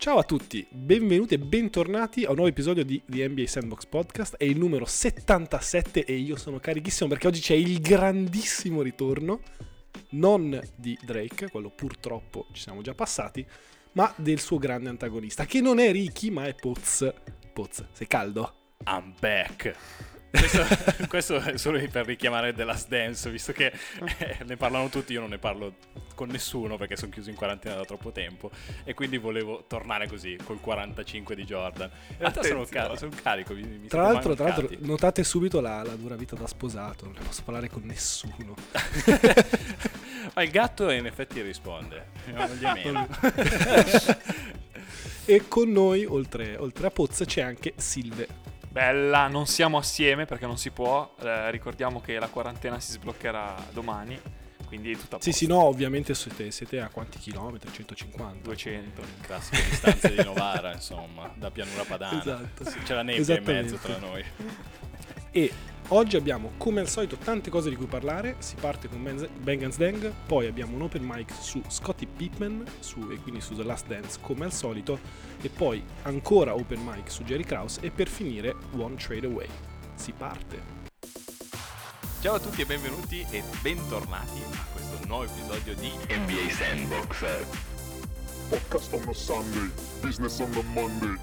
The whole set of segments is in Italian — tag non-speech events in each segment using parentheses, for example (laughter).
Ciao a tutti, benvenuti e bentornati a un nuovo episodio di The NBA Sandbox Podcast. È il numero 77 e io sono carichissimo perché oggi c'è il grandissimo ritorno, non di Drake, quello purtroppo ci siamo già passati, ma del suo grande antagonista, che non è Ricky ma è Poz. Poz, sei caldo? I'm back. Questo, (laughs) questo, è solo per richiamare The Last Dance, visto che eh, ne parlano tutti, io non ne parlo con nessuno perché sono chiuso in quarantena da troppo tempo e quindi volevo tornare così col 45 di Jordan. In realtà sono, car- sono, carico. Mi, mi tra, l'altro, tra, l'altro, notate subito la, la, dura vita da sposato, non ne posso parlare con nessuno. (laughs) Ma il gatto in effetti risponde, meno. (laughs) e con noi, oltre, oltre a Pozza, c'è anche Silve. Bella, non siamo assieme perché non si può. Eh, ricordiamo che la quarantena si sbloccherà domani. Quindi tutta Sì, sì, no, ovviamente siete, siete, a quanti chilometri? 150? 200. Classiche distanze di Novara, insomma, da pianura padana. Esatto. C'è la nebbia in mezzo tra noi. E Oggi abbiamo come al solito tante cose di cui parlare, si parte con Bang Dang, poi abbiamo un open mic su Scottie Pippen su, e quindi su The Last Dance come al solito, e poi ancora open mic su Jerry Krause e per finire One Trade Away. Si parte! Ciao a tutti e benvenuti e bentornati a questo nuovo episodio di NBA Sandbox. Podcast on a Sunday, business on a Monday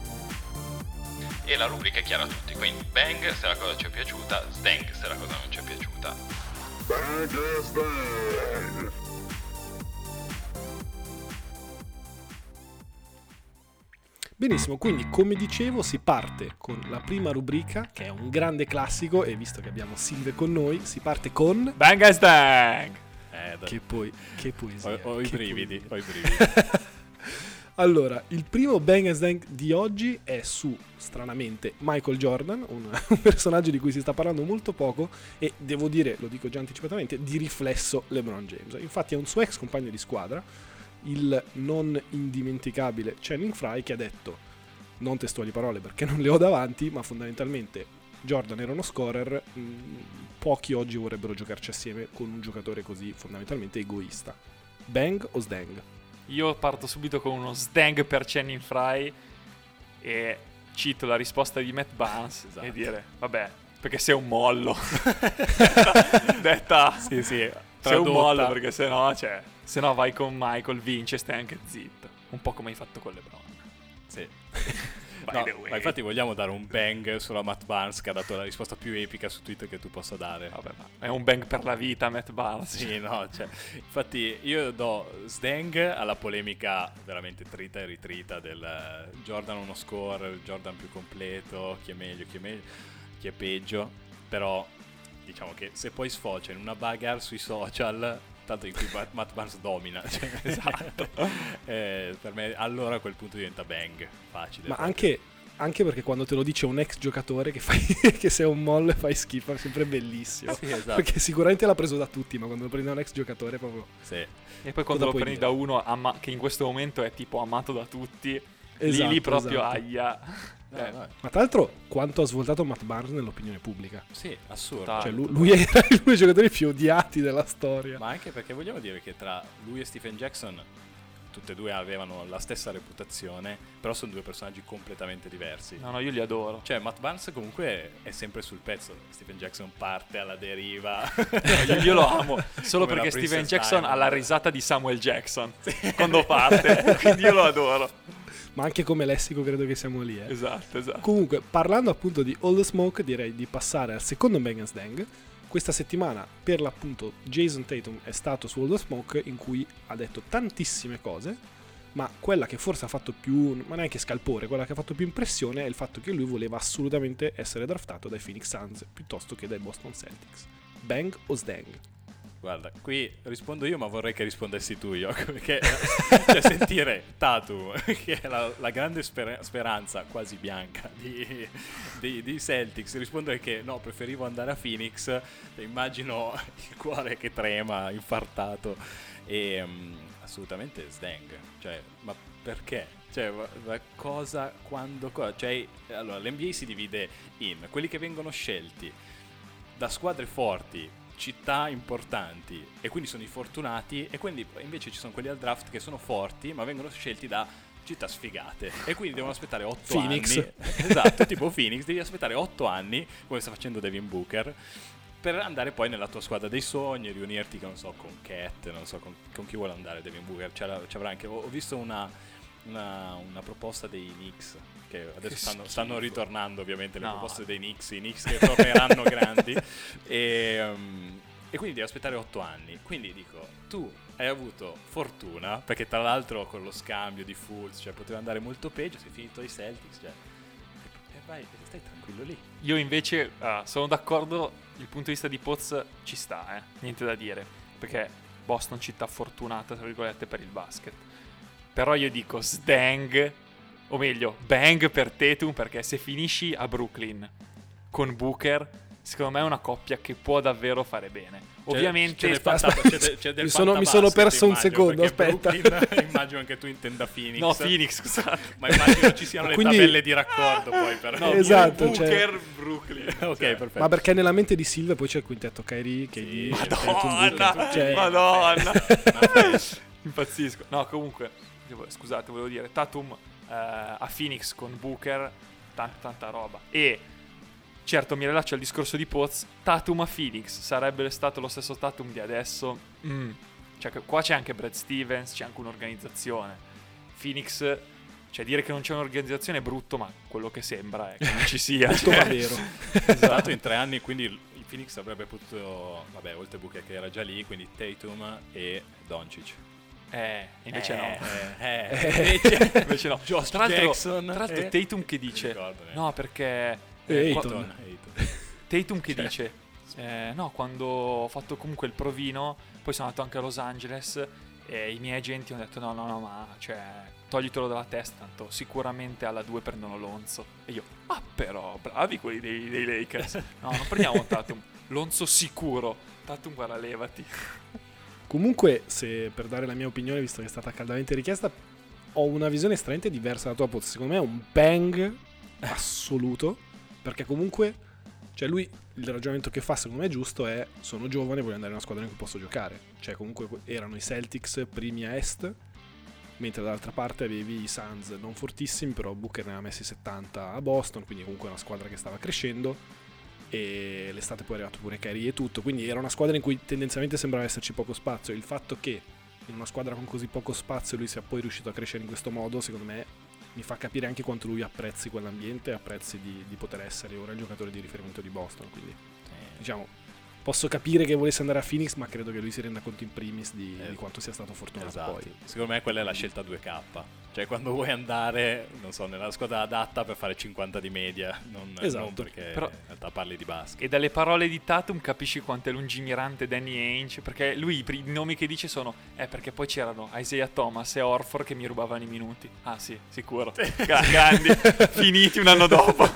e la rubrica è chiara a tutti, quindi bang se la cosa ci è piaciuta, stank se la cosa non ci è piaciuta. Bang e stank! Benissimo, quindi come dicevo si parte con la prima rubrica, che è un grande classico, e visto che abbiamo Silve con noi, si parte con... Bang e Stank! Eh, che, poi, che poesia. Ho, ho che i brividi, ho i brividi. (laughs) Allora, il primo Bang Stank di oggi è su, stranamente, Michael Jordan, un, un, (laughs) personaggio di cui si sta parlando molto poco e devo dire, lo dico già anticipatamente, di riflesso LeBron James. Infatti è un suo ex compagno di squadra, il non indimenticabile Channing Fry, che ha detto, non testuali parole perché non le ho davanti, ma fondamentalmente Jordan era uno scorer, mh, mm, pochi oggi vorrebbero giocarci assieme con un giocatore così fondamentalmente egoista. Bang o Sdang? Io parto subito con uno stang per Channing Fry e cito la risposta di Matt Barnes esatto. e dire, vabbè, perché sei un mollo. (laughs) detta, sì, sì, sei un mollo perché se no, cioè, se no vai con Michael, vince stai anche zitto. Un po' come hai fatto con LeBron. Sì. (laughs) no, ma infatti vogliamo dare un bang sulla Matt Barnes che ha dato la risposta più epica su Twitter che tu possa dare. Vabbè, ma è un bang per la vita Matt Barnes. Sì, no, cioè, infatti io do sdang alla polemica veramente trita e ritrita del eh, Jordan uno score, Jordan più completo, chi è meglio, chi è meglio, chi è peggio, però diciamo che se poi sfocia in una bagarre sui social tanto in cui Matt Barnes domina. Cioè, (laughs) esatto. eh, per me allora a quel punto diventa bang, facile. Ma anche, anche, perché quando te lo dice un ex giocatore che, fai, (laughs) che sei un molle fai schifo, è sempre bellissimo. Sì, esatto. Perché sicuramente l'ha preso da tutti, ma quando lo prendi da un ex giocatore proprio... Sì. E poi quando lo prendi dire? da uno ama- che in questo momento è tipo amato da tutti, esatto, lì, lì proprio esatto. aia. Eh, ma tra l'altro, quanto ha svoltato Matt Barnes nell'opinione pubblica? Sì, assurdo. Cioè, lui, lui (laughs) era uno dei giocatori più odiati della storia. Ma anche perché vogliamo dire che tra lui e Stephen Jackson, tutte e due avevano la stessa reputazione, però sono due personaggi completamente diversi. No, no, io li adoro. Cioè, Matt Barnes comunque è sempre sul pezzo. Stephen Jackson parte alla deriva. (laughs) io, io, lo amo, solo Come perché Stephen Jackson Diamond. ha la risata di Samuel Jackson sì. quando parte, (laughs) quindi io lo adoro ma anche come lessico credo che siamo lì. Eh. Esatto, esatto. Comunque, parlando appunto di All the Smoke, direi di passare al secondo Bang Dang. Questa settimana, per l'appunto, Jason Tatum è stato su All the Smoke in cui ha detto tantissime cose, ma quella che forse ha fatto più, ma neanche scalpore, quella che ha fatto più impressione è il fatto che lui voleva assolutamente essere draftato dai Phoenix Suns piuttosto che dai Boston Celtics. Bang o Sdang? Guarda, qui rispondo io, ma vorrei che rispondessi tu, Yoko, (laughs) perché (laughs) cioè, sentire Tatu, (laughs) che è la, la grande sper- speranza quasi bianca di, di, di, Celtics, rispondere che no, preferivo andare a Phoenix, immagino il cuore che trema, infartato, e um, assolutamente Sdang, cioè, ma perché? Cioè, cosa, quando, cosa? Cioè, allora, l'NBA si divide in quelli che vengono scelti da squadre forti città importanti e quindi sono i fortunati e quindi invece ci sono quelli al draft che sono forti ma vengono scelti da città sfigate e quindi devono aspettare 8 Phoenix. anni. Esatto, tipo Phoenix, devi aspettare 8 anni, come sta facendo Devin Booker, per andare poi nella tua squadra dei sogni, riunirti, non so, con Cat, non so con, con chi vuole andare Devin Booker. C'era, c'avrà anche, ho, ho visto una, una, una proposta dei Knicks che adesso stanno, stanno ritornando ovviamente le No. proposte dei Knicks, i Knicks che torneranno (laughs) grandi e, um, e quindi devi aspettare 8 anni. Quindi dico, tu hai avuto fortuna, perché tra l'altro con lo scambio di Fultz, cioè poteva andare molto peggio, sei finito ai Celtics, cioè, e vai, stai tranquillo lì. Io invece ah, sono d'accordo, il punto di vista di Poz ci sta, eh? niente da dire, perché Boston città fortunata, tra virgolette, per il basket. Però io dico Stang, o meglio, bang per Tatum, perché se finisci a Brooklyn con Booker, secondo me è una coppia che può davvero fare bene. C'è- Ovviamente... c'è del, c'è de- c'è del (laughs) mi sono- mi sono perso un immagino, secondo, aspetta. Brooklyn, (laughs) immagino che tu intenda Phoenix. No, Phoenix, scusate. Ma immagino ci siano (laughs) le Quindi- tabelle di raccordo poi per No, Esatto, Booker, Brooklyn. ok, Cioè, perfetto. Ma perché nella mente di Silva poi c'è il quintetto Kyrie, che Sì, gli... Madonna, Cioè- Madonna. Impazzisco. No, comunque, scusate, volevo dire, Tatum a Phoenix con Booker, tanta, tanta roba. E certo, mi rilaccio al discorso di Poz, Tatum a Phoenix sarebbe stato lo stesso Tatum di adesso. Mm. Cioè, qua c'è anche Brad Stevens, c'è anche un'organizzazione. Phoenix, cioè dire che non c'è un'organizzazione è brutto, ma quello che sembra è che non ci sia. (laughs) Tutto cioè. vero. (laughs) L'altro in tre anni quindi il il Phoenix avrebbe potuto, vabbè, oltre a Booker che era già lì, quindi Tatum e Doncic. Eh, invece no. Eh, eh, (laughs) invece, Invece no. (laughs) Josh tra l'altro, Jackson tra l'altro e- Tatum che dice ricordo. No, perché eh, Ayton. Ayton. (laughs) Tatum che Cioè. dice eh, No, quando ho fatto comunque il provino Poi sono andato anche a Los Angeles E i miei agenti hanno detto No, no, no, ma cioè Toglitelo dalla testa Tanto sicuramente alla 2 prendono Lonzo E io Ah però bravi quelli dei, dei Lakers No, non prendiamo Tatum Lonzo sicuro Tatum guarda levati Comunque, se per dare la mia opinione, visto che è stata caldamente richiesta, ho una visione estremamente diversa dalla tua pozza. Secondo me è un bang assoluto. Perché comunque, cioè lui, il ragionamento che fa, secondo me è giusto, è sono giovane, voglio andare in una squadra in cui posso giocare. Cioè comunque erano i Celtics primi a est, mentre dall'altra parte avevi i Suns non fortissimi, però Booker ne aveva messi 70 a Boston, quindi comunque una squadra che stava crescendo e l'estate poi è arrivato pure Kyrie e tutto, quindi era una squadra in cui tendenzialmente sembrava esserci poco spazio. Il fatto che in una squadra con così poco spazio lui sia poi riuscito a crescere in questo modo, secondo me mi fa capire anche quanto lui apprezzi quell'ambiente e apprezzi di, di poter essere ora il giocatore di riferimento di Boston. Quindi diciamo, posso capire che volesse andare a Phoenix, ma credo che lui si renda conto in primis di, Eh, di quanto sia stato fortunato Esatto. poi. Secondo me quella è la scelta 2K. Cioè quando vuoi andare, non so, nella squadra adatta per fare 50 di media, non, Esatto. non perché Però- in realtà parli di basket. E dalle parole di Tatum capisci quanto è lungimirante Danny Ainge. Perché lui i nomi che dice sono: Eh, perché poi c'erano Isaiah Thomas e Orford che mi rubavano i minuti. Ah, sì, sicuro. Gra- grandi, (laughs) finiti un anno dopo.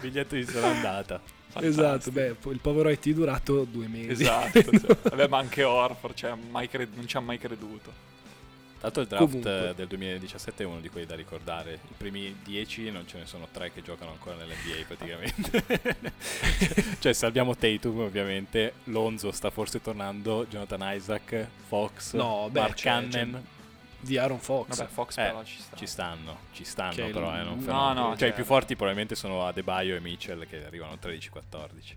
Biglietto di sola andata. Esatto, beh, il povero IT è durato due mesi. Esatto. cioè, (laughs) vabbè, ma anche Orford cioè, mai cred- non ci ha mai creduto. Tanto il draft Comunque. del 2017 è uno di quelli da ricordare. I primi 10 non ce ne sono 3 che giocano ancora nell'NBA praticamente. (laughs) cioè salviamo Tatum ovviamente, Lonzo sta forse tornando, Jonathan Isaac, Fox, No, beh, Mark cioè, Cannon. Di Aaron Fox. Vabbè, Fox Eh, però ci sta. Ci stanno, ci stanno Che però, il- eh, non no, no, Cioè cioè- i più forti probabilmente sono Adebayo e Mitchell che arrivano 13-14.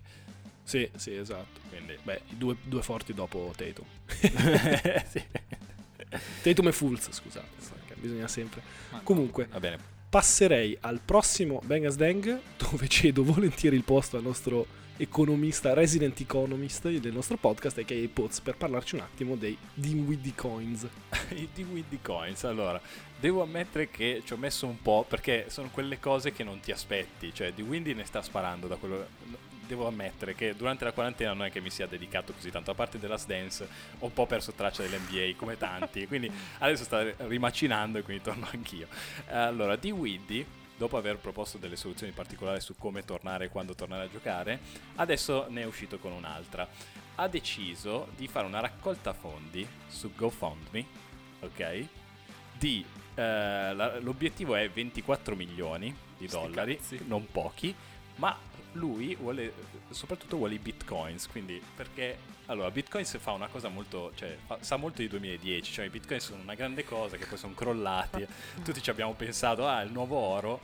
Sì, sì, esatto. Quindi Beh, i due, due forti dopo Tatum. (laughs) sì. Tatum e Fulz, scusate, bisogna sempre. Ma- Comunque, Va bene. passerei al prossimo Bang Dang, dove cedo volentieri il posto al nostro economista, resident economist del nostro podcast, a.k.a. Poz, per parlarci un attimo dei Dinwiddie Coins. (laughs) I Dinwiddie Coins, allora, devo ammettere che ci ho messo un po' perché sono quelle cose che non ti aspetti, cioè di Windy ne sta sparando da quello... Devo ammettere che durante la quarantena non è che mi sia dedicato così tanto, a parte Last Dance ho un po' perso traccia dell'NBA come tanti, quindi adesso sta rimacinando e quindi torno anch'io. Allora, di Windy, dopo aver proposto delle soluzioni particolari su come tornare e quando tornare a giocare, adesso ne è uscito con un'altra. Ha deciso di fare una raccolta fondi su GoFundMe ok? Di, eh, la- l'obiettivo è 24 milioni di dollari, non pochi, ma lui vuole, soprattutto vuole i bitcoins, quindi perché allora, Bitcoins fa una cosa molto, cioè, fa, sa molto di 2010, cioè i Bitcoin sono una grande cosa che poi sono crollati, (laughs) tutti ci abbiamo pensato, ah, il nuovo oro,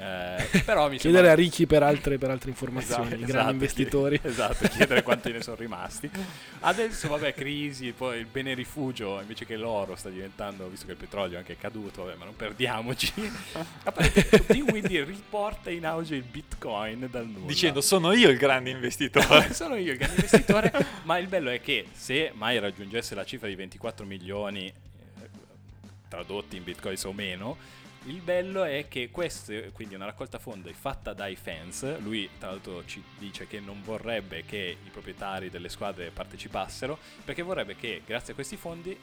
eh, però mi chiedere sembra... a Ricky per altre, per altre informazioni, Esatto, i grandi esatto, investitori. chied- (laughs) esatto, chiedere quanti ne sono rimasti. (laughs) Adesso, vabbè, crisi, poi il bene rifugio, invece che l'oro sta diventando, visto che il petrolio anche è caduto, vabbè, ma non perdiamoci. Dinwiddie riporta in auge il bitcoin dal nulla. Dicendo sono io il grande investitore. sono io il grande investitore, ma il bello è che se mai raggiungesse la cifra di 24 milioni eh, tradotti in bitcoin o meno, il bello è che questa, quindi una raccolta fondi fatta dai fans, lui tra l'altro ci dice che non vorrebbe che i proprietari delle squadre partecipassero, perché vorrebbe che grazie a questi fondi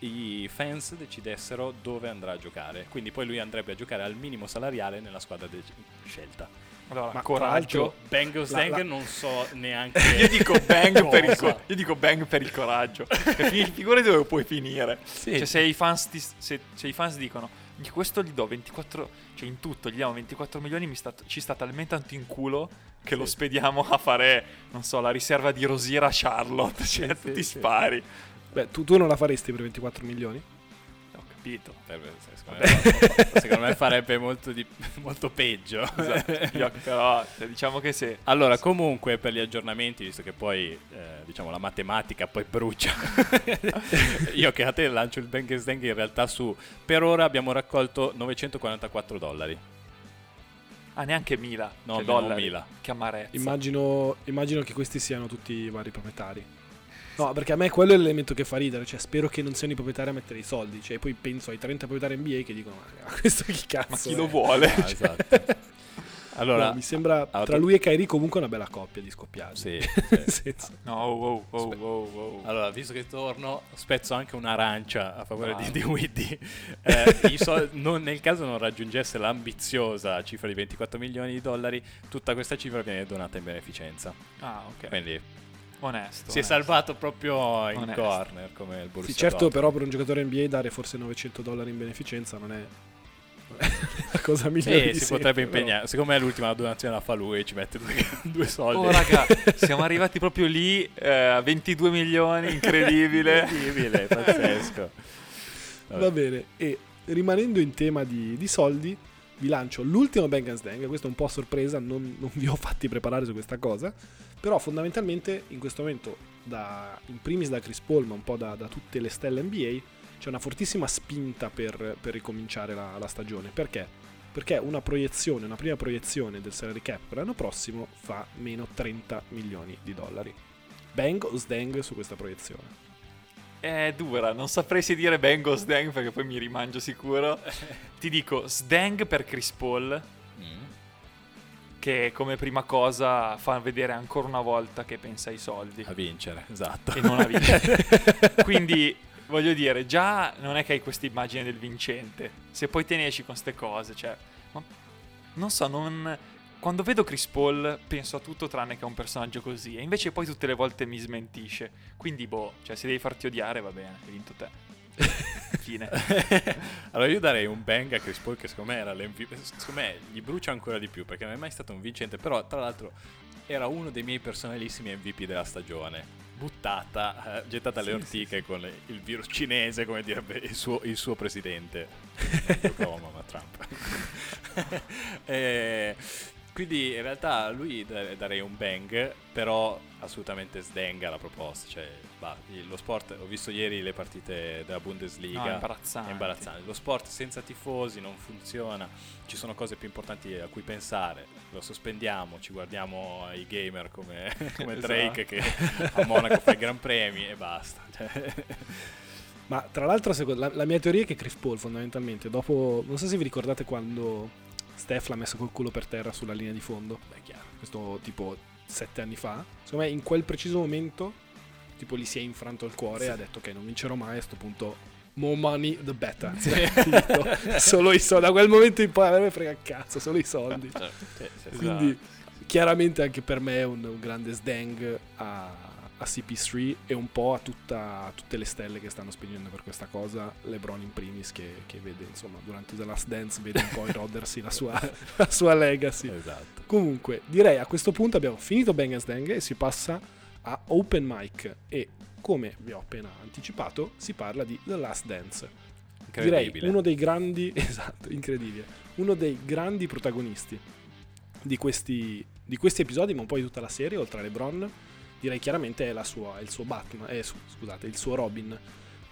i fans decidessero dove andrà a giocare. Quindi poi lui andrebbe a giocare al minimo salariale nella squadra de- scelta. Allora, Ma coraggio. l'altro- Bengals La- Dang la- non so neanche (laughs) Io dico bang per il, co- io dico bang per il coraggio. Fi- figurati dove puoi finire. Sì. Cioè, se i fans, ti- se, se i fans dicono "Di questo gli do 24, cioè in tutto gli diamo 24 milioni, mi sta- ci sta talmente tanto in culo che lo Sì. spediamo a fare, non so, la riserva di Rosiera a Charlotte. (laughs) Cioè, Sì, ti sì. spari. Beh, tu, tu non la faresti per 24 milioni? Capito. Eh, Secondo me, secondo me farebbe molto, di- (laughs) molto peggio. Esatto. (laughs) Io- però cioè, diciamo che se Allora, comunque per gli aggiornamenti, visto che poi eh, diciamo la matematica poi brucia, (laughs) io che a te lancio il Dang in realtà su per ora abbiamo raccolto 944 dollari. Ah, neanche Mila. No, cioè, dollari. Mila. Che amarezza. Immagino, immagino che questi siano tutti i vari proprietari. No, perché a me quello è l'elemento che fa ridere. Cioè, spero che non siano i proprietari a mettere i soldi. Cioè, poi penso ai 30 proprietari NBA che dicono: Ma questo chi cazzo? Ma chi è?" lo vuole? Ah, esatto. (laughs) Allora, No, mi sembra allora, tra lui e Kairi comunque una bella coppia di scoppiati. sì, (laughs) sì. No, wow, wow, wow, wow. Allora, visto che torno, spezzo anche un'arancia a favore Bravo. di, (laughs) di Widdy. Eh, non- nel caso non raggiungesse l'ambiziosa cifra di 24 milioni di dollari, tutta questa cifra viene donata in beneficenza. Ah, ok. Quindi Onesto. si è onesto. salvato proprio in Onesto. corner come il Borussia Sì, certo, Dortmund. però per un giocatore NBA dare forse 900 dollari in beneficenza non è (laughs) la cosa Sì, migliore. di si sempre, potrebbe però. impegnare. Secondo me l'ultima donazione la fa lui e ci mette due, (laughs) due soldi. Oh, raga, (laughs) siamo arrivati proprio lì eh, a 22 milioni, incredibile. Incredibile, pazzesco. Vabbè. Va bene, e rimanendo in tema di, di soldi, vi lancio l'ultimo Bang Dang. Questo è un po' a sorpresa, non, non vi ho fatti preparare su questa cosa. Però fondamentalmente in questo momento, da, in primis da Chris Paul, ma un po' da, da tutte le stelle NBA, c'è una fortissima spinta per, per ricominciare la, la stagione. Perché? Perché una proiezione, una prima proiezione del salary cap per l'anno prossimo fa meno 30 milioni di dollari. Bang o sdang su questa proiezione? È dura, non saprei se dire bang o sdang perché poi mi rimangio sicuro. (laughs) Ti dico sdang per Chris Paul, Mm. Che come prima cosa fa vedere ancora una volta che pensa ai soldi A vincere, esatto. e non a vincere. (laughs) Quindi voglio dire, già non è che hai questa immagine del vincente. Se poi te ne esci con queste cose, cioè, non so, non. Quando vedo Chris Paul penso a tutto tranne che a un personaggio così. E invece poi tutte le volte mi smentisce. Quindi, boh, cioè, se devi farti odiare, va bene, hai vinto te. (laughs) Fine. (laughs) allora io darei un bang a Chris Paul che secondo me era l'MVP. Secondo me gli brucia ancora di più perché non è mai stato un vincente. Però tra l'altro era uno dei miei personalissimi MVP della stagione. Buttata, eh, gettata alle Sì, ortiche con il virus cinese, come direbbe il suo, il suo presidente. (laughs) Non Oklahoma, ma Trump. (laughs) Eh, quindi in realtà a lui da- darei un bang, però assolutamente sdenga la proposta. Cioè, bah, lo sport, ho visto ieri le partite della Bundesliga. No, è imbarazzante. È imbarazzante. Lo sport senza tifosi non funziona. Ci sono cose più importanti a cui pensare. Lo sospendiamo, ci guardiamo i gamer come, (laughs) come Esatto. Drake che a Monaco fa i gran premi e basta. Cioè, (laughs) Ma tra l'altro, secondo- la, la mia teoria è che Chris Paul, fondamentalmente, dopo. Non so se vi ricordate quando Steph l'ha messo col culo per terra sulla linea di fondo. beh, chiaro. Questo tipo sette anni fa. Secondo me, in quel preciso momento, tipo, gli si è infranto il cuore e ha detto: Ok, non vincerò mai. A sto punto, more money, the better. (laughs) Finito. solo i soldi. Da quel momento in poi a me frega cazzo, solo i soldi. Certo, sì, sì, sì. Quindi, chiaramente, anche per me è un, un grande sdang a, a CP3 e un po' a, tutta- a tutte le stelle che stanno spingendo per questa cosa, LeBron in primis che, che vede insomma durante The Last Dance vede un po' erodersi (laughs) la sua, la sua legacy. Esatto. Comunque direi a questo punto abbiamo finito Bang Dang e si passa a Open Mic e come vi ho appena anticipato si parla di The Last Dance. Direi Incredibile. uno dei grandi, (laughs) esatto, incredibile, uno dei grandi protagonisti di questi, di questi episodi, ma un po' di tutta la serie, oltre a LeBron, direi chiaramente è, la sua, è il suo Batman, eh, scusate, il suo Robin,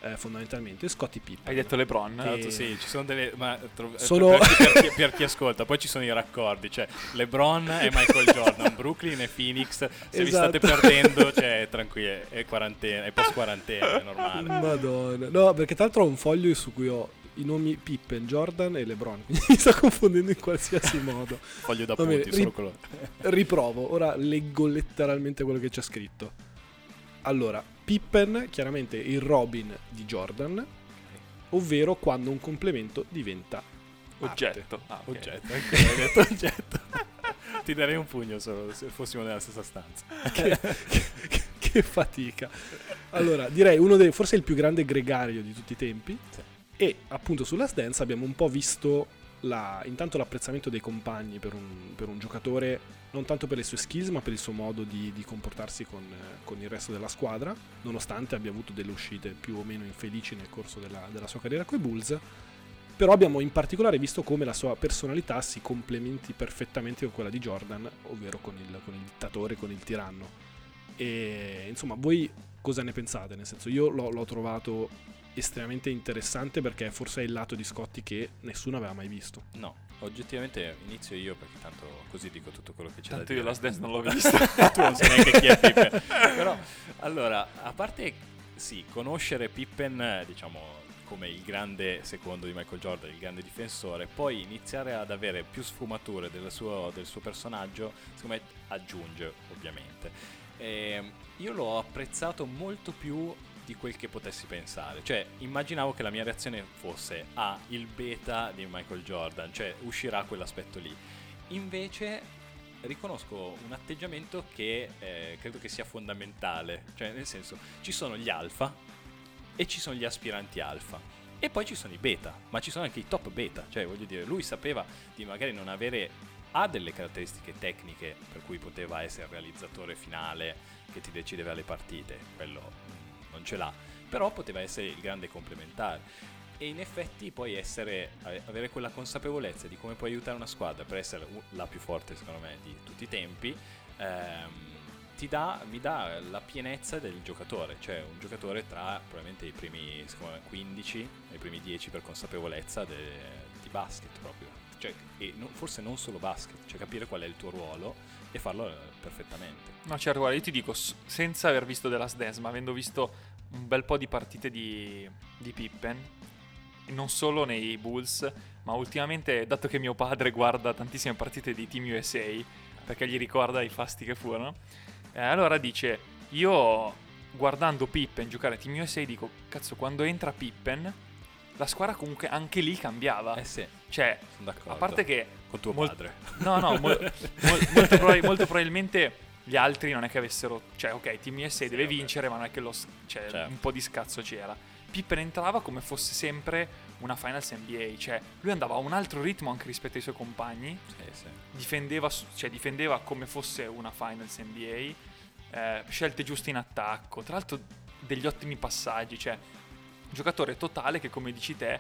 eh, fondamentalmente, Scottie Pippen. Hai detto LeBron? Che- Esatto, sì, ci sono delle. Ma tro- Sono- per, chi, per chi- (laughs) per chi ascolta, poi ci sono i raccordi. Cioè, LeBron e Michael Jordan, Brooklyn e Phoenix. Se vi Esatto. state perdendo, cioè, tranquilli, è quarantena, è post quarantena, è normale. Madonna. No, perché tra l'altro ho un foglio su cui ho i nomi Pippen, Jordan e LeBron, (laughs) quindi mi sto confondendo in qualsiasi (laughs) modo. Foglio da Va bene, punti, ri- solo. Riprovo, ora leggo letteralmente quello che c'è scritto. Allora, Pippen, chiaramente il Robin di Jordan, ovvero quando un complemento diventa. Oggetto. Ah, ok. Oggetto, hai detto oggetto. (laughs) Ti darei un pugno solo se fossimo nella stessa stanza. che, che- che fatica. Allora, direi uno dei, forse il più grande gregario di tutti i tempi. Sì. E appunto su Last Dance abbiamo un po' visto la- intanto l'apprezzamento dei compagni per un, per un giocatore, non tanto per le sue skills, ma per il suo modo di, di comportarsi con, con il resto della squadra, nonostante abbia avuto delle uscite più o meno infelici nel corso della, della sua carriera coi Bulls. Però abbiamo in particolare visto come la sua personalità si complementi perfettamente con quella di Jordan, ovvero con il, con il dittatore, con il tiranno. E insomma, voi cosa ne pensate? Nel senso, io l'ho, l'ho trovato estremamente interessante perché forse è il lato di Scotti che nessuno aveva mai visto. No, oggettivamente inizio io perché tanto così dico tutto quello che c'è Tanto da io dire. Last Dance non l'ho (laughs) visto. tu non sai neanche chi è Pippen. Però, allora, a parte sì, conoscere Pippen, diciamo, come il grande secondo di Michael Jordan, il grande difensore, poi iniziare ad avere più sfumature del suo, del suo personaggio, secondo me aggiunge, ovviamente. Ehm, io l'ho apprezzato molto più di quel che potessi pensare. Cioè, immaginavo che la mia reazione fosse ah, il beta di Michael Jordan, cioè uscirà quell'aspetto lì. Invece riconosco un atteggiamento che eh, credo che sia fondamentale, cioè nel senso ci sono gli alfa e ci sono gli aspiranti alfa e poi ci sono i beta, ma ci sono anche i top beta, cioè voglio dire, lui sapeva di magari non avere ha delle caratteristiche tecniche per cui poteva essere il realizzatore finale che ti decideva le partite, quello non ce l'ha, però poteva essere il grande complementare. E in effetti puoi essere, ave- avere quella consapevolezza di come puoi aiutare una squadra per essere la più forte secondo me di tutti i tempi ehm, ti dà, mi dà la pienezza del giocatore. Cioè un giocatore tra probabilmente i primi me, 15 e i primi 10 per consapevolezza de- di basket proprio. Cioè, e non- forse non solo basket cioè capire qual è il tuo ruolo e farlo eh, perfettamente No, certo, guarda, io ti dico, senza aver visto The Last Dance, ma avendo visto un bel po' di partite di, di Pippen, non solo nei Bulls, ma ultimamente, dato che mio padre guarda tantissime partite di Team USA, perché gli ricorda i fasti che furono, eh, allora dice, io guardando Pippen giocare a Team USA dico, cazzo, quando entra Pippen, la squadra comunque anche lì cambiava. eh sì Cioè, sono d'accordo a parte che con tuo mol- padre No, no, mol- (laughs) mol- molto, proba- molto probabilmente gli altri non è che avessero... Cioè, ok, Team USA deve vabbè. vincere, ma non è che lo... s- Cioè, Certo. un po' di scazzo c'era. Pippen entrava come fosse sempre una Finals NBA, cioè lui andava a un altro ritmo anche rispetto ai suoi compagni, sì, sì. difendeva, cioè, difendeva come fosse una Finals NBA, eh, scelte giuste in attacco, tra l'altro degli ottimi passaggi, cioè giocatore totale che come dici te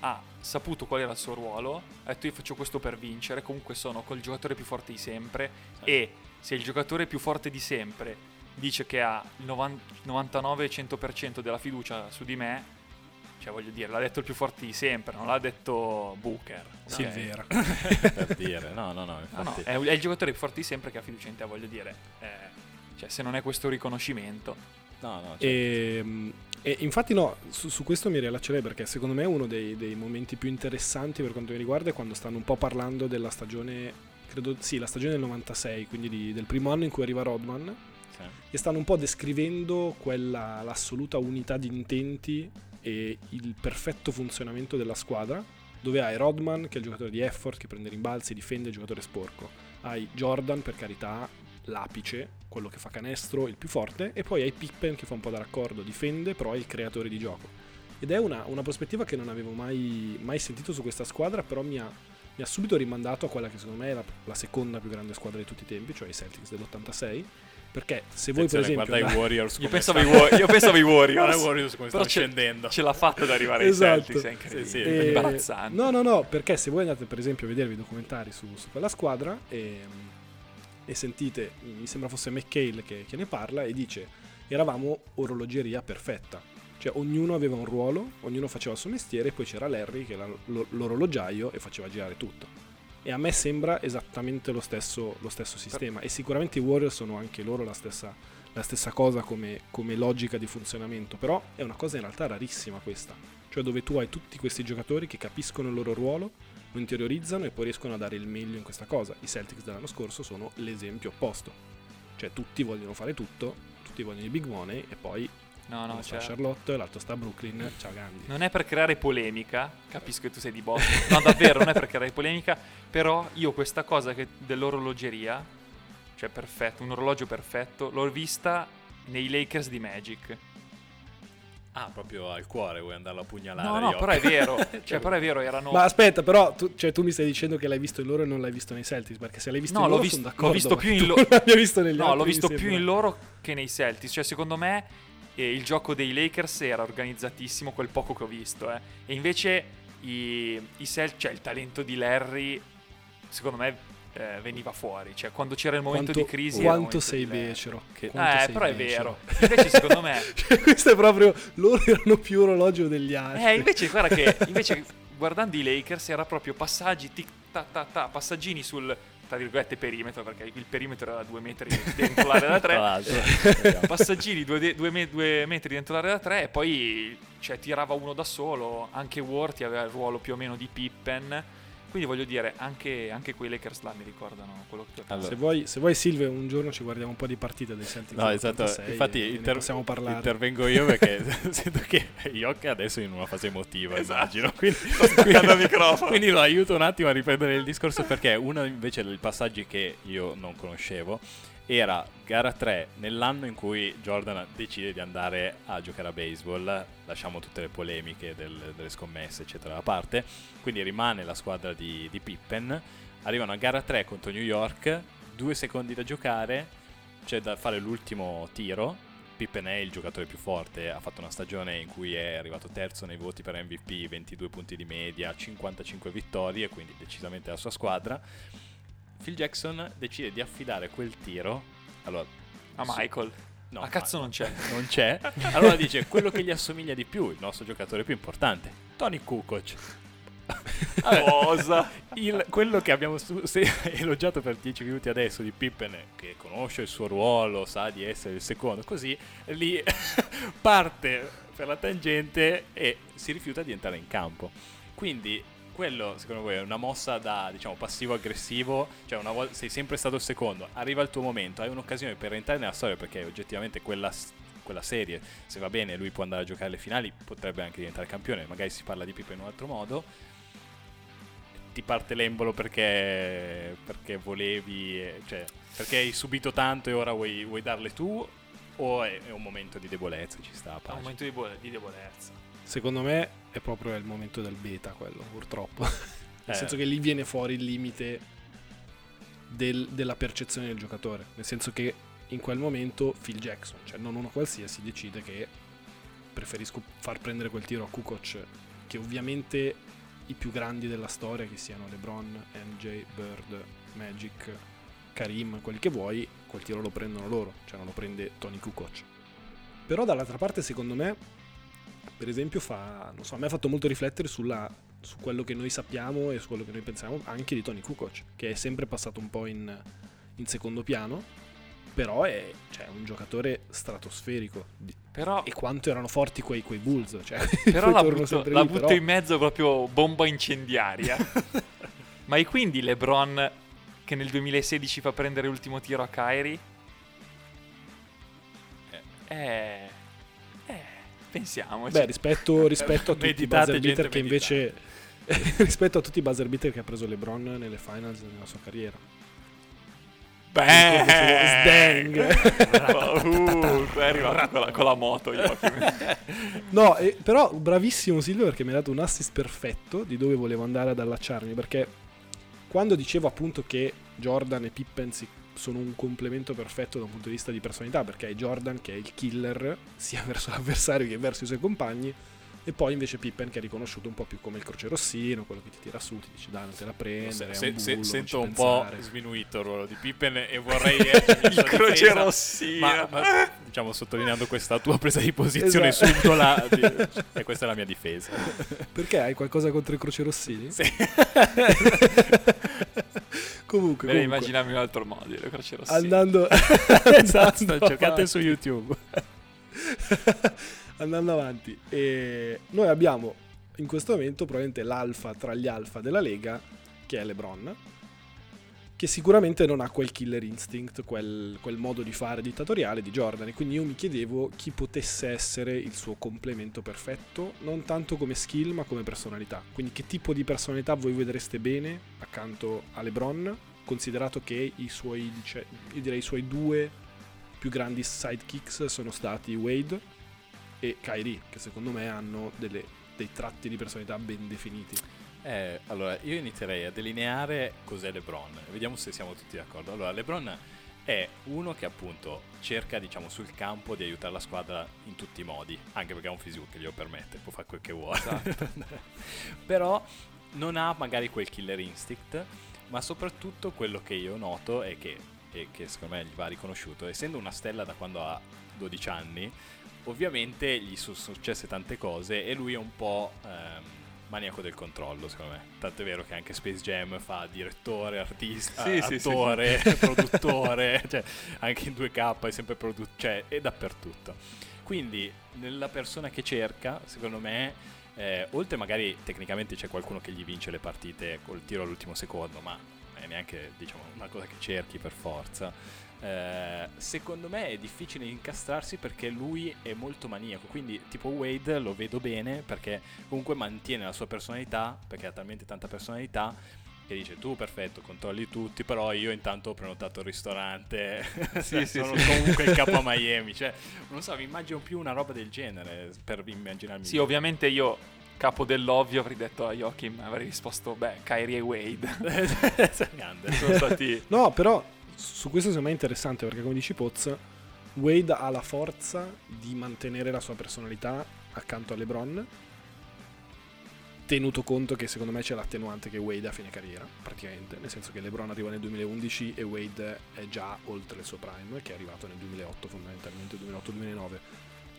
ha saputo qual era il suo ruolo, ha detto io faccio questo per vincere, comunque sono col giocatore più forte di sempre Sì. e se il giocatore più forte di sempre dice che ha il 90 99-100% della fiducia su di me, cioè voglio dire, l'ha detto il più forte di sempre, non l'ha detto Booker. Sì, è vero. (laughs) per dire no no no No, no, è, è il giocatore più forte di sempre che ha fiducia in te, voglio dire. Eh, cioè, se non è questo riconoscimento. no no certo. E, e infatti no, su, su questo mi riallaccerei perché secondo me uno dei, dei momenti più interessanti per quanto mi riguarda è quando stanno un po' parlando della stagione, credo, sì, la stagione del 96, quindi di- del primo anno in cui arriva Rodman, Sì. e stanno un po' descrivendo quella, l'assoluta unità di intenti e il perfetto funzionamento della squadra, dove hai Rodman che è il giocatore di effort, che prende rimbalzi, difende il giocatore sporco, hai Jordan per carità, l'apice, quello che fa canestro, il più forte, e poi hai Pippen che fa un po' da raccordo, difende, però è il creatore di gioco. Ed è una, una prospettiva che non avevo mai, mai sentito su questa squadra, però mi ha, mi ha subito rimandato a quella che secondo me è la, la seconda più grande squadra di tutti i tempi, cioè i Celtics dell'86. Perché se voi per esempio... guarda i Warriors (laughs) Io pensavo, ai stanno. Wa- io pensavo ai Guarda Warriors. i Warriors come stanno ce- scendendo. Ce l'ha fatta ad arrivare Esatto. ai Celtics, è incredibile. Sì, sì. È E- imbarazzante. No, no, no, perché se voi andate per esempio a vedervi i documentari su, su quella squadra e, e sentite, mi sembra fosse McHale che, che ne parla e dice eravamo orologeria perfetta. Cioè ognuno aveva un ruolo, ognuno faceva il suo mestiere e poi c'era Larry che era lo- l'orologiaio e faceva girare tutto. E a me sembra esattamente lo stesso, lo stesso sistema e sicuramente i Warriors sono anche loro la stessa, la stessa cosa come, come logica di funzionamento, però è una cosa in realtà rarissima questa cioè dove tu hai tutti questi giocatori che capiscono il loro ruolo, lo interiorizzano e poi riescono a dare il meglio in questa cosa. I Celtics dell'anno scorso sono l'esempio opposto, cioè tutti vogliono fare tutto, tutti vogliono i big money e poi No, no, uno sta cioè, Charlotte, l'altro sta a Brooklyn, ciao Gandhi. non è per creare polemica, capisco che tu sei di Boston, (laughs) no davvero non è per creare polemica, però io questa cosa che dell'orologeria, cioè perfetto, un orologio perfetto, l'ho vista nei Lakers di Magic. Ah, proprio al cuore vuoi andarlo a pugnalare. No, no, però è vero, (laughs) cioè però è vero, erano... Ma aspetta, però tu, cioè, tu mi stai dicendo che l'hai visto in loro e non l'hai visto nei Celtics, perché se l'hai visto No, in l'ho loro vis- sono l'ho d'accordo, visto ma più in tu lo- (laughs) l'abbia visto negli No, altri, l'ho visto più in loro che nei Celtics. Cioè, secondo me eh, il gioco dei Lakers era organizzatissimo, quel poco che ho visto. eh. E invece i, i Celtics, cioè il talento di Larry, secondo me eh, veniva fuori. Cioè, quando c'era il momento Quanto, di crisi. quanto sei di becero. Che- quanto Eh, sei però è becero. vero. Invece, secondo me. (laughs) Cioè, questo è proprio. Loro erano più orologio degli altri. Eh, invece, guarda che (laughs) invece guardando i Lakers era proprio passaggi, tic ta ta ta, passaggini sul tra virgolette perimetro, perché il perimetro era due metri (laughs) dentro l'area da Tra tre. l'altro. passaggini due, de- due me- due metri dentro l'area da 3 e poi cioè, tirava uno da solo. Anche Worthy aveva il ruolo più o meno di Pippen. Quindi voglio dire, anche, anche quei Lakers là mi ricordano quello che Allora. Se vuoi, se vuoi Silve, un giorno ci guardiamo un po' di partite dei Celtics. No, esatto. 86 Infatti, e inter- possiamo parlare. intervengo io perché (laughs) sento che Yoka adesso è in una fase emotiva, Esatto. immagino. Quindi, microfono. quindi lo aiuto un attimo a riprendere il discorso perché uno invece dei passaggi che io non conoscevo era gara 3 nell'anno in cui Jordan decide di andare a giocare a baseball. Lasciamo tutte le polemiche del- delle scommesse, eccetera, da parte. Quindi rimane la squadra di, di Pippen. Arrivano a gara 3 contro New York, due secondi da giocare, c'è da fare l'ultimo tiro. Pippen è il giocatore più forte, ha fatto una stagione in cui è arrivato terzo nei voti per MVP, 22 punti di media, 55 vittorie, quindi decisamente la sua squadra. Phil Jackson decide di affidare quel tiro. Allora, A Michael. no, A cazzo ma- non c'è. (laughs) non c'è. Allora dice quello che gli assomiglia di più, il nostro giocatore più importante, Tony Kukoc. Cosa? il- quello che abbiamo su- se- (laughs) elogiato per 10 minuti adesso di Pippen, che conosce il suo ruolo, sa di essere il secondo, così lì (laughs) parte per la tangente e si rifiuta di entrare in campo. Quindi quello secondo voi è una mossa da diciamo passivo-aggressivo, cioè una volta sei sempre stato secondo, arriva il tuo momento, hai un'occasione per entrare nella storia perché oggettivamente quella, quella serie, se va bene lui può andare a giocare le finali, potrebbe anche diventare campione, magari si parla di Pippen in un altro modo ti parte l'embolo perché, perché volevi, cioè, perché hai subito tanto e ora vuoi, vuoi darle tu o è, è un momento di debolezza, ci sta a È un pace. momento di, bo- di debolezza. Secondo me è proprio il momento del beta quello, purtroppo. (laughs) Nel Eh. senso che lì viene fuori il limite del- della percezione del giocatore. Nel senso che in quel momento Phil Jackson, cioè non uno qualsiasi, decide che preferisco far prendere quel tiro a Kukoc, che ovviamente i più grandi della storia, che siano LeBron, MJ, Bird, Magic, Karim, quelli che vuoi, quel tiro lo prendono loro, cioè non lo prende Tony Kukoc. Però dall'altra parte, secondo me, per esempio, fa, non so, a me ha fatto molto riflettere sulla- su quello che noi sappiamo e su quello che noi pensiamo anche di Tony Kukoc, che è sempre passato un po' in, in secondo piano, però è cioè, un giocatore stratosferico. Però, E quanto erano forti quei, quei Bulls. Cioè, però la butto, la lì, butto però- in mezzo proprio bomba incendiaria. (laughs) Ma e quindi LeBron che nel 2016 fa prendere l'ultimo tiro a Kyrie? Eh, pensiamoci. Beh, rispetto, rispetto a tutti i buzzer beater che invece... (laughs) rispetto a tutti i buzzer beater che ha preso LeBron nelle finals nella sua carriera. Bang! (laughs) Uh, è arrivato con la, con la moto. (laughs) No, eh, però bravissimo Silvio perché mi ha dato un assist perfetto di dove volevo andare ad allacciarmi. Perché quando dicevo appunto che Jordan e Pippen si- sono un complemento perfetto da un punto di vista di personalità, perché è Jordan che è il killer (laughs) sia verso l'avversario che verso i suoi compagni, e poi invece Pippen che è riconosciuto un po' più come il crocerossino, quello che ti tira su, ti dice dai non te la prendere, Se- è se- bullo, sento un ci po' pensare. sminuito il ruolo di Pippen e (laughs) vorrei Il crocerossino. ma, ma, diciamo sottolineando questa tua presa di posizione Esatto. subdola (laughs) di- e questa è la mia difesa Perché hai qualcosa contro i crocerossini? Sì. Comunque, Devi comunque immaginarmi un altro modo, il crocerossino. andando (laughs) esatto andando cercate avanti. su YouTube (laughs) andando avanti e noi abbiamo in questo momento probabilmente l'alfa tra gli alfa della Lega che è LeBron che sicuramente non ha quel killer instinct quel, quel modo di fare dittatoriale di Jordan e quindi io mi chiedevo chi potesse essere il suo complemento perfetto non tanto come skill ma come personalità quindi che tipo di personalità voi vedreste bene accanto a LeBron considerato che i suoi dice- io direi i suoi due più grandi sidekicks sono stati Wade e Kyrie, che secondo me hanno delle- dei tratti di personalità ben definiti. Eh, allora, io inizierei a delineare cos'è LeBron. Vediamo se siamo tutti d'accordo. Allora, LeBron è uno che appunto cerca, diciamo, sul campo di aiutare la squadra in tutti i modi, anche perché ha un fisico che glielo permette, può fare quel che vuole. (laughs) Però non ha magari quel killer instinct, ma soprattutto quello che io noto è che, e che secondo me gli va riconosciuto, essendo una stella da quando ha 12 anni, ovviamente gli sono successe tante cose e lui è un po' ehm, maniaco del controllo, secondo me. Tanto è vero che anche Space Jam fa direttore, artista, Sì, sì, sì, attore, (laughs) produttore, cioè anche in 2K è sempre produttore, cioè è dappertutto. Quindi nella persona che cerca, secondo me, eh, oltre magari tecnicamente c'è qualcuno che gli vince le partite col tiro all'ultimo secondo, ma è neanche diciamo una cosa che cerchi per forza. Eh, secondo me è difficile incastrarsi perché lui è molto maniaco. Quindi, tipo Wade lo vedo bene perché comunque mantiene la sua personalità, perché ha talmente tanta personalità. Che dice tu perfetto, controlli tutti, però io intanto ho prenotato il ristorante. (laughs) Sì, sì, sono sì. comunque il capo a (laughs) Miami. Cioè, non so, mi immagino più una roba del genere per immaginarmi. Sì, ovviamente io, capo dell'ovvio, avrei detto a Joachim, avrei risposto, beh, Kyrie e Wade. (laughs) Sono stati... No, però su questo secondo me è interessante perché come dici Poz, Wade ha la forza di mantenere la sua personalità accanto a LeBron, tenuto conto che secondo me c'è l'attenuante che Wade è a fine carriera, praticamente, nel senso che LeBron arriva nel 2011 e Wade è già oltre il suo prime, che è arrivato nel 2008 fondamentalmente, 2008-2009.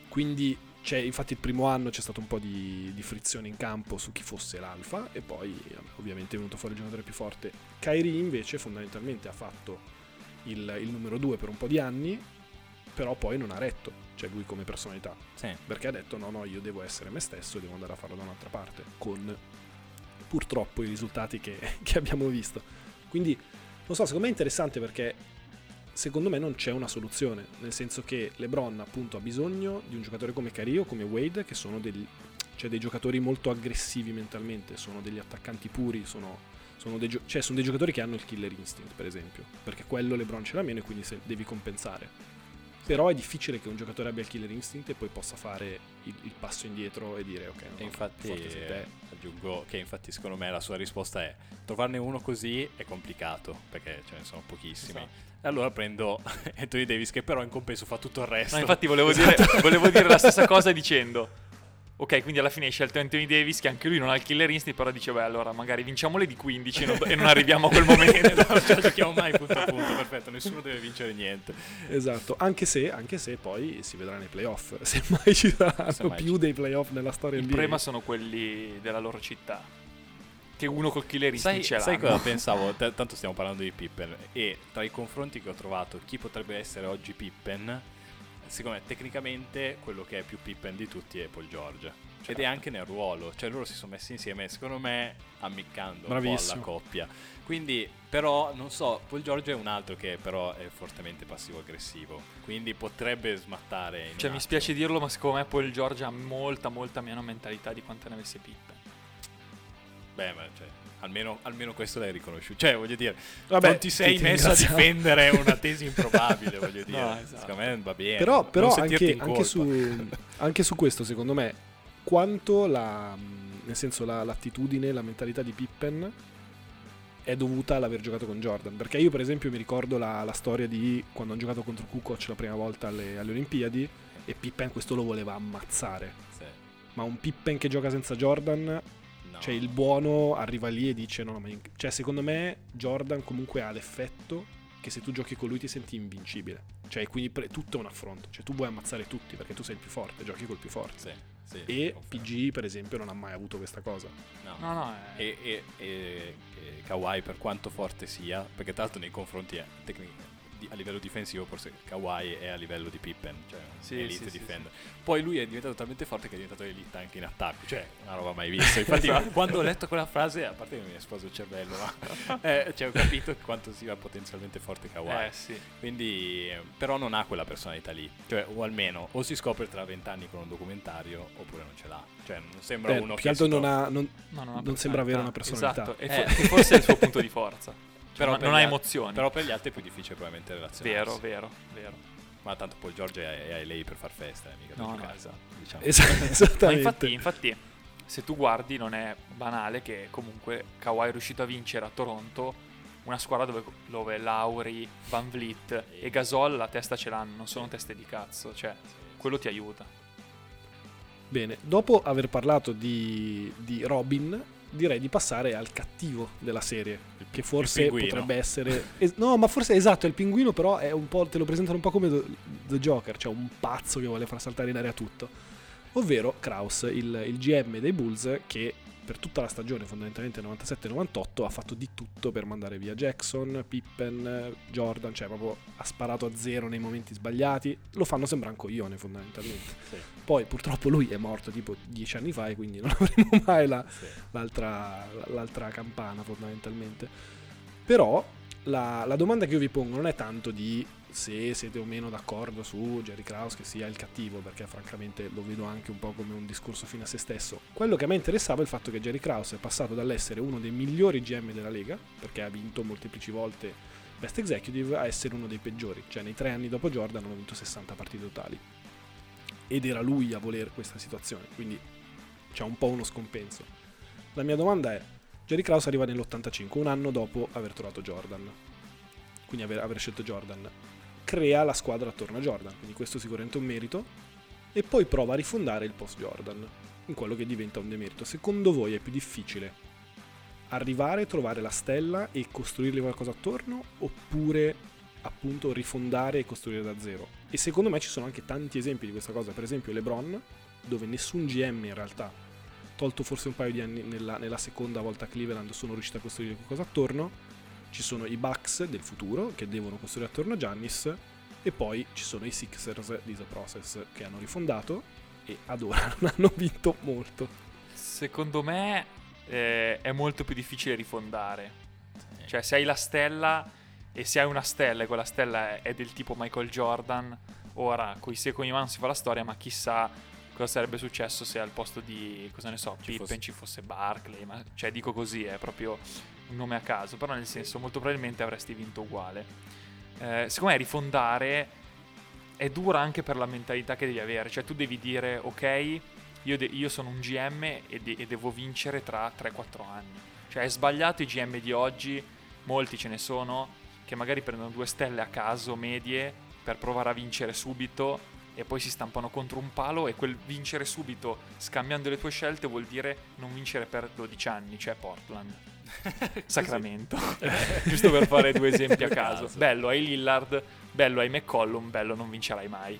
Quindi c'è, infatti il primo anno c'è stato un po' di, di frizione in campo su chi fosse l'alfa e poi ovviamente è venuto fuori il giocatore più forte. Kyrie invece fondamentalmente ha fatto il, il numero 2 per un po' di anni, però poi non ha retto, cioè lui come personalità, Sì. perché ha detto no no io devo essere me stesso e devo andare a farlo da un'altra parte, con purtroppo i risultati che, (laughs) che abbiamo visto. Quindi non so, secondo me è interessante perché secondo me non c'è una soluzione, nel senso che LeBron appunto ha bisogno di un giocatore come Kyrie o come Wade che sono degli, cioè dei giocatori molto aggressivi mentalmente, sono degli attaccanti puri, sono, sono dei, gio- cioè sono dei giocatori che hanno il killer instinct per esempio, perché quello LeBron ce l'ha meno e quindi se devi compensare. Però è difficile che un giocatore abbia il killer instinct e poi possa fare il, il passo indietro e dire ok, no, E infatti forte sei te. eh, aggiungo che infatti secondo me la sua risposta è trovarne uno così è complicato perché ce ne sono pochissimi. Esatto. E allora prendo (laughs) Anthony Davis che però in compenso fa tutto il resto. No, infatti volevo, (laughs) dire, volevo dire la stessa cosa dicendo... Ok, quindi alla fine hai scelto Anthony Davis, che anche lui non ha il killer instinct, però dice, beh, allora magari vinciamole di 15 e non, e non arriviamo a quel momento. (laughs) non ce la giochiamo mai punto a punto, perfetto, nessuno deve vincere niente. Esatto, anche se, anche se poi si vedrà nei playoff, (laughs) se mai ci saranno Se mai più ci- dei playoff nella storia Il NBA. problema sono quelli della loro città. Che uno col killer instinct Sai, ce sai l'hanno. cosa (laughs) pensavo? T- tanto stiamo parlando di Pippen e tra i confronti che ho trovato chi potrebbe essere oggi Pippen, secondo me tecnicamente quello che è più Pippen di tutti è Paul George. Ed è anche nel ruolo, cioè loro si sono messi insieme, secondo me, ammiccando un po' alla coppia. Quindi, però, non so, Paul George è un altro che però è fortemente passivo-aggressivo, quindi potrebbe smattare. Cioè, mi spiace dirlo, ma secondo me Paul George ha molta, molta meno mentalità di quanto ne avesse Pippen. Beh, ma cioè, almeno, almeno questo l'hai riconosciuto. Cioè, voglio dire, Vabbè, non ti sei ti messo a difendere una tesi (laughs) improbabile, voglio dire. No, esatto. Secondo me va bene. Però, però anche, anche su, (laughs) anche su questo, secondo me, quanto la, nel senso la- l'attitudine, la mentalità di Pippen è dovuta all'aver giocato con Jordan. Perché io, per esempio, mi ricordo la, la storia di quando hanno giocato contro Kukoc la prima volta alle, alle Olimpiadi e Pippen questo lo voleva ammazzare. Sì. Ma un Pippen che gioca senza Jordan. Cioè il buono arriva lì e dice no, no, ma in- cioè secondo me Jordan comunque ha l'effetto che se tu giochi con lui ti senti invincibile. Cioè quindi pre- tutto è un affronto, cioè tu vuoi ammazzare tutti perché tu sei il più forte, giochi col più forte. Sì, sì, E. PG per esempio non ha mai avuto questa cosa. No. No, no, è- E, e, e- e Kawhi per quanto forte sia, perché tra l'altro nei confronti eh, tecnic- di- a livello difensivo forse Kawhi è a livello di Pippen, cioè Sì, elite sì, sì, defender. Poi lui è diventato talmente forte che è diventato elite anche in attacco, cioè una roba mai vista. (laughs) Infatti Esatto. quando ho letto quella frase, a parte che mi è esploso il cervello, ma (laughs) eh, cioè, ho capito quanto sia potenzialmente forte Kawhi. eh, sì. Quindi, però non ha quella personalità lì, cioè, o almeno o si scopre tra vent'anni con un documentario oppure non ce l'ha. Cioè, non sembra Beh, uno che si non, ha, non, No, non, ha Non sembra avere una personalità. Esatto, e Eh. fo- forse è il suo punto di forza. (laughs) Però non, ha emozioni. Però per gli altri è più difficile probabilmente relazionarsi. vero, vero, vero. Ma tanto poi Giorgio è, è lei per far festa, eh, mica per No, no, giocare, esatto. diciamo. es- (laughs) Ma esattamente. infatti, infatti, se tu guardi, non è banale che comunque Kawhi è riuscito a vincere a Toronto una squadra dove, dove Lauri, Van Vliet e Gasol la testa ce l'hanno, non sono teste di cazzo, cioè quello ti aiuta. Bene, dopo aver parlato di, di Robin, direi di passare al cattivo della serie, che forse potrebbe essere... es- no, ma forse esatto, è il pinguino, però è un po', te lo presentano un po' come The, The Joker, cioè un pazzo che vuole far saltare in aria tutto. Ovvero Kraus, il, il GM dei Bulls, che per tutta la stagione, fondamentalmente 97-98, ha fatto di tutto per mandare via Jackson, Pippen, Jordan, cioè proprio ha sparato a zero nei momenti sbagliati. Lo fanno sembrare un coglione, fondamentalmente. Sì, Poi purtroppo lui è morto tipo dieci anni fa e quindi non (laughs) avremo mai la- sì. l'altra, l'altra campana fondamentalmente. Però la, la domanda che io vi pongo non è tanto di se siete o meno d'accordo su Jerry Krause che sia il cattivo, perché francamente lo vedo anche un po' come un discorso fine a se stesso. Quello che a me interessava è il fatto che Jerry Krause è passato dall'essere uno dei migliori GM della Lega, perché ha vinto molteplici volte Best Executive, a essere uno dei peggiori. Cioè nei tre anni dopo Jordan hanno vinto 60 partite totali. Ed era lui a voler questa situazione, quindi c'è un po' uno scompenso. La mia domanda è, Jerry Krause arriva nell'85, un anno dopo aver trovato Jordan, quindi aver, aver scelto Jordan, crea la squadra attorno a Jordan, quindi questo sicuramente è un merito, e poi prova a rifondare il post Jordan, in quello che diventa un demerito. Secondo voi è più difficile arrivare, trovare la stella e costruirgli qualcosa attorno, oppure appunto rifondare e costruire da zero? E secondo me ci sono anche tanti esempi di questa cosa, per esempio LeBron, dove nessun GM in realtà tolto forse un paio di anni nella, nella seconda volta a Cleveland, sono riusciti a costruire qualcosa attorno. Ci sono i Bucks del futuro che devono costruire attorno a Giannis. E poi ci sono i Sixers di The Process che hanno rifondato e ad ora (laughs) non hanno vinto molto. Secondo me eh, è molto più difficile rifondare. Cioè, se hai la stella e se hai una stella e quella stella è, del tipo Michael Jordan, ora coi secoli in mano si fa la storia, ma chissà cosa sarebbe successo se al posto di, cosa ne so, Ci Pippen fosse- ci fosse Barkley, ma cioè dico così, è proprio un nome a caso, però nel senso molto probabilmente avresti vinto uguale. Eh, secondo me rifondare è dura anche per la mentalità che devi avere, cioè tu devi dire ok, io, de- io sono un GM e, de- e devo vincere tra 3-4 anni. Cioè è sbagliato i GM di oggi, molti ce ne sono, che magari prendono due stelle a caso, medie, per provare a vincere subito e poi si stampano contro un palo e quel vincere subito scambiando le tue scelte vuol dire non vincere per 12 anni, cioè Portland. Sacramento. (laughs) Giusto per fare due esempi a (laughs) caso. caso. Bello hai Lillard, bello hai McCollum, bello non vincerai mai.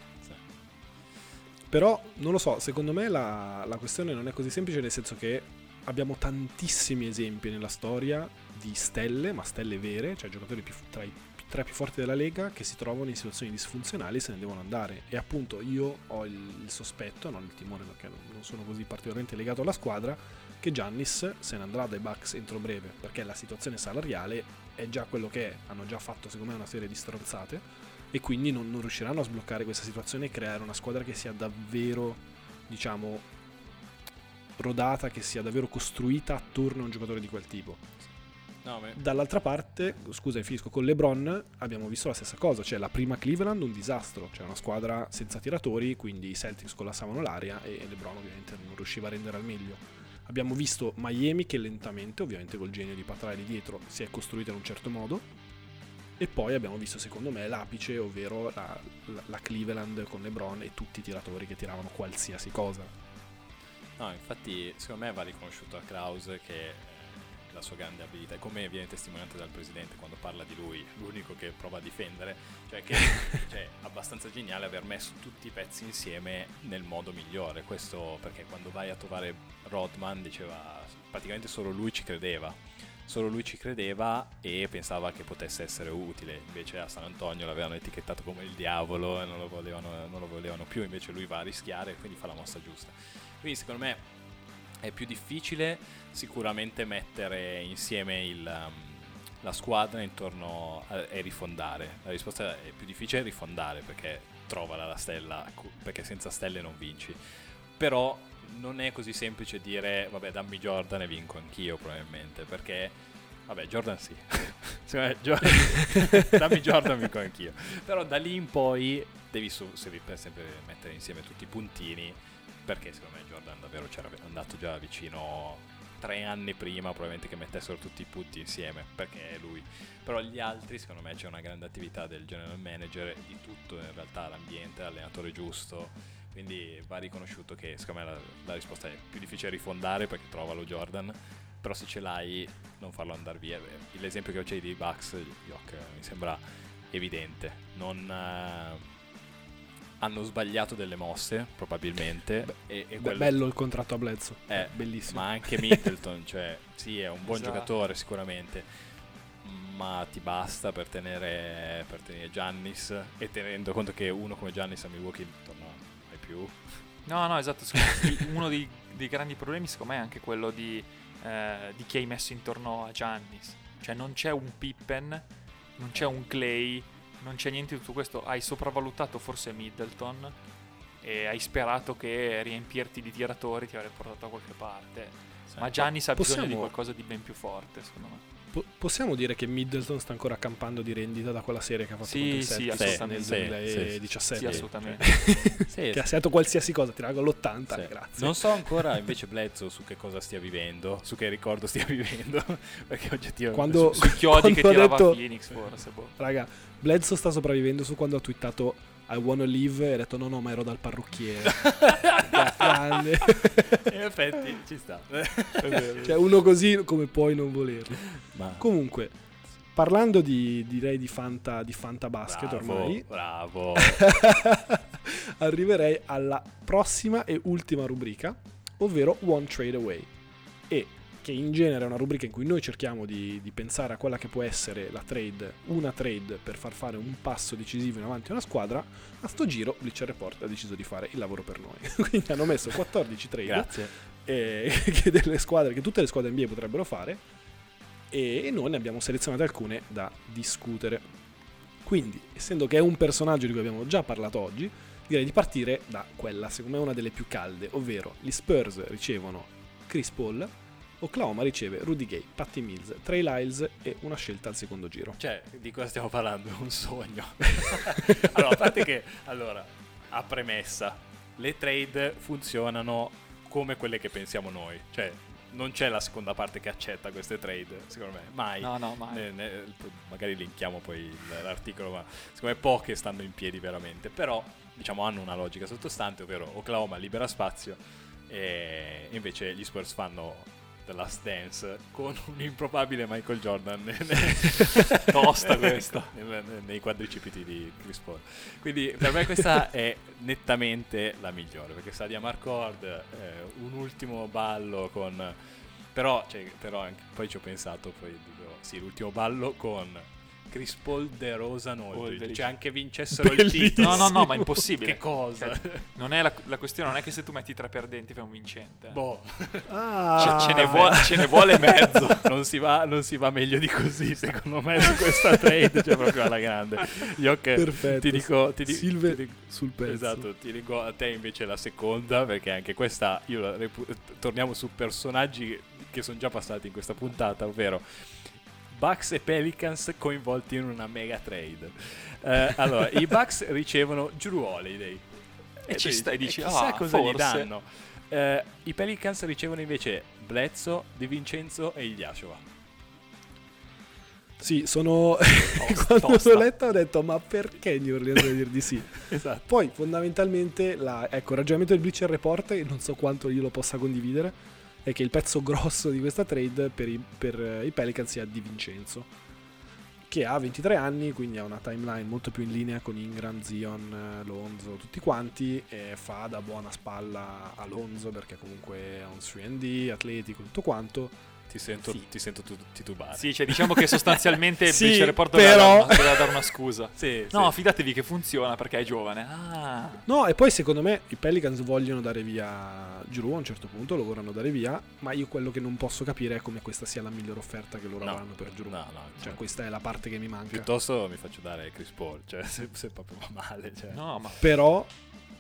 Però non lo so, secondo me la, la questione non è così semplice, nel senso che abbiamo tantissimi esempi nella storia di stelle, ma stelle vere, cioè giocatori più- tra i tre più forti della Lega che si trovano in situazioni disfunzionali e se ne devono andare. E appunto io ho il, il sospetto, non il timore perché non sono così particolarmente legato alla squadra, che Giannis se ne andrà dai Bucks entro breve, perché la situazione salariale è già quello che è, hanno già fatto secondo me una serie di stronzate e quindi non, non riusciranno a sbloccare questa situazione e creare una squadra che sia davvero, diciamo, rodata che sia davvero costruita attorno a un giocatore di quel tipo. No, Dall'altra parte, scusa, finisco con LeBron, abbiamo visto la stessa cosa, cioè la prima Cleveland un disastro, cioè una squadra senza tiratori, quindi i Celtics collassavano l'aria e LeBron ovviamente non riusciva a rendere al meglio. Abbiamo visto Miami che lentamente, ovviamente col genio di Patrelli dietro, si è costruita in un certo modo. E poi abbiamo visto, secondo me, l'apice, ovvero la, la- la Cleveland con LeBron e tutti i tiratori che tiravano qualsiasi cosa. No, infatti, secondo me va riconosciuto a Kraus che eh, la sua grande abilità, come viene testimoniato dal presidente quando parla di lui, l'unico che prova a difendere, cioè che (laughs) cioè, è abbastanza geniale aver messo tutti i pezzi insieme nel modo migliore. Questo perché quando vai a trovare Rodman diceva praticamente solo lui ci credeva. Solo lui ci credeva e pensava che potesse essere utile. Invece a San Antonio l'avevano etichettato come il diavolo e non lo volevano, non lo volevano più. Invece lui va a rischiare e quindi fa la mossa giusta. Quindi secondo me è più difficile sicuramente mettere insieme il, um, la squadra intorno e rifondare. La risposta è più difficile rifondare perché trova la stella, perché senza stelle non vinci. Però non è così semplice dire vabbè dammi Jordan e vinco anch'io probabilmente perché vabbè Jordan sì. (laughs) Jordan- (laughs) dammi Jordan e vinco anch'io. Però da lì in poi devi su- sempre mettere insieme tutti i puntini perché secondo me Jordan davvero c'era andato già vicino tre anni prima probabilmente che mettessero tutti i punti insieme perché è lui. Però gli altri secondo me c'è una grande attività del general manager di tutto in realtà l'ambiente l'allenatore giusto quindi va riconosciuto che secondo me la, la risposta è più difficile rifondare perché trovalo Jordan però se ce l'hai non farlo andare via l'esempio che facevi di Bucks Yok, mi sembra evidente non eh, hanno sbagliato delle mosse probabilmente e, e Be- quello- bello il contratto a Bledsoe, eh, bellissimo. ma anche (laughs) Middleton, cioè sì, è un buon Esatto. giocatore sicuramente, ma ti basta per tenere, per tenere Giannis e tenendo conto che uno come Giannis a Milwaukee più. No, no, esatto. Uno dei, dei grandi problemi, secondo me, è anche quello di, eh, di chi hai messo intorno a Giannis. Cioè, non c'è un Pippen, non c'è un Clay, non c'è niente di tutto questo. Hai sopravvalutato forse Middleton e hai sperato che riempirti di tiratori ti avrebbe portato da qualche parte. Ma Giannis ha bisogno di possiamo- qualcosa di ben più forte, secondo me. Po- possiamo dire che Middleton sta ancora campando di rendita da quella serie che ha fatto Sì, sì, nel Sì, sì, 2017. Sì, assolutamente. Sì, (laughs) che ha segnato qualsiasi cosa, tirava all'80, sì. grazie. Non so ancora invece Bledsoe su che cosa stia vivendo, su che ricordo stia (laughs) vivendo, perché oggettivamente... Quando- Sui chiodi (laughs) che tirava detto- Phoenix, forse. Boh. Raga, Bledsoe sta sopravvivendo su quando ha twittato I wanna live e ha detto no no ma ero dal parrucchiere. (laughs) In effetti ci sta. cioè uno così come puoi non volerlo. Ma... Comunque, parlando di direi di Fanta, di Fanta Basket Bravo, ormai, Bravo. (laughs) arriverei alla prossima e ultima rubrica, ovvero One Trade Away. E che in genere è una rubrica in cui noi cerchiamo di, di pensare a quella che può essere la trade, una trade per far fare un passo decisivo in avanti a una squadra, a sto giro Bleacher Report ha deciso di fare il lavoro per noi. (laughs) Quindi hanno messo 14 trade Grazie. eh, (laughs) che, delle squadre, che tutte le squadre NBA potrebbero fare e noi ne abbiamo selezionate alcune da discutere. Quindi, essendo che è un personaggio di cui abbiamo già parlato oggi, direi di partire da quella, secondo me una delle più calde, ovvero gli Spurs ricevono Chris Paul, Oklahoma riceve Rudy Gay, Patty Mills, Trey Lyles e una scelta al secondo giro. Cioè, di cosa stiamo parlando? Un sogno. (laughs) allora, a parte che, allora, a premessa, le trade funzionano come quelle che pensiamo noi. Cioè, non c'è la seconda parte che accetta queste trade, secondo me. Mai. No, no, mai. Ne- ne- magari linkiamo poi il- l'articolo, ma secondo me poche stanno in piedi veramente. Però, diciamo, hanno una logica sottostante, ovvero Oklahoma libera spazio e invece gli Spurs fanno The Last Dance con un improbabile Michael Jordan (laughs) Tosta questa. nei quadricipiti di Chris Paul. Quindi per me questa (laughs) è nettamente la migliore, perché sa di Amarcord, eh, un ultimo ballo con... Però, cioè, però anche- poi ci ho pensato, poi dico, sì, l'ultimo ballo con Chris Paul De Rosa Aldridge. Aldridge. Cioè anche vincessero il Bellissimo. titolo. No, no, no, ma è impossibile. (laughs) Che cosa? Cioè, non è la, la questione non è che se tu metti tre perdenti fai un vincente. boh, Ah, Ce, ce ne vuole, ce ne vuole mezzo. (laughs) non si, va, non si va meglio di così, secondo me, su questa trade, cioè proprio alla grande. Io che Perfetto. ti dico... Ti di- Silve ti dico- sul pezzo. Esatto, ti dico a te invece la seconda, perché anche questa, io la repu- torniamo su personaggi che sono già passati in questa puntata, ovvero Bucks e Pelicans coinvolti in una mega trade. Eh, allora, i Bucks (laughs) ricevono Drew Holiday. E ci tu stai, dici, chissà "Ah, cosa gli forse." danno. Eh, I Pelicans ricevono invece Blezzo, Di Vincenzo e Igliashova. Sì, sono... Tosta, (laughs) Quando tosta. l'ho letta ho detto, ma perché New Orleans deve dire di sì? (laughs) Esatto. Poi, fondamentalmente, la, ecco, il ragionamento del Bleacher Report, e non so quanto io lo possa condividere, è che il pezzo grosso di questa trade per i, per, eh, i Pelican sia Di Vincenzo, che ha 23 anni, quindi ha una timeline molto più in linea con Ingram, Zion, eh, Lonzo, tutti quanti, e fa da buona spalla a Lonzo, perché comunque è un 3D, atletico, tutto quanto. Ti sento, Sì. ti sento tu- titubare. Sì, cioè diciamo che sostanzialmente (laughs) il Sì, Bleacher Report però- doveva, doveva dare una scusa. (laughs) Sì, No, sì. fidatevi che funziona perché è giovane. Ah. No, e poi secondo me i Pelicans vogliono dare via Giroud a un certo punto, lo vorranno dare via, ma io quello che non posso capire è come questa sia la migliore offerta che loro No, avranno per Giroud. no, no, Cioè no. questa è la parte che mi manca. Piuttosto mi faccio dare Chris Paul, cioè (laughs) se, se proprio va male. Cioè. No, ma Però,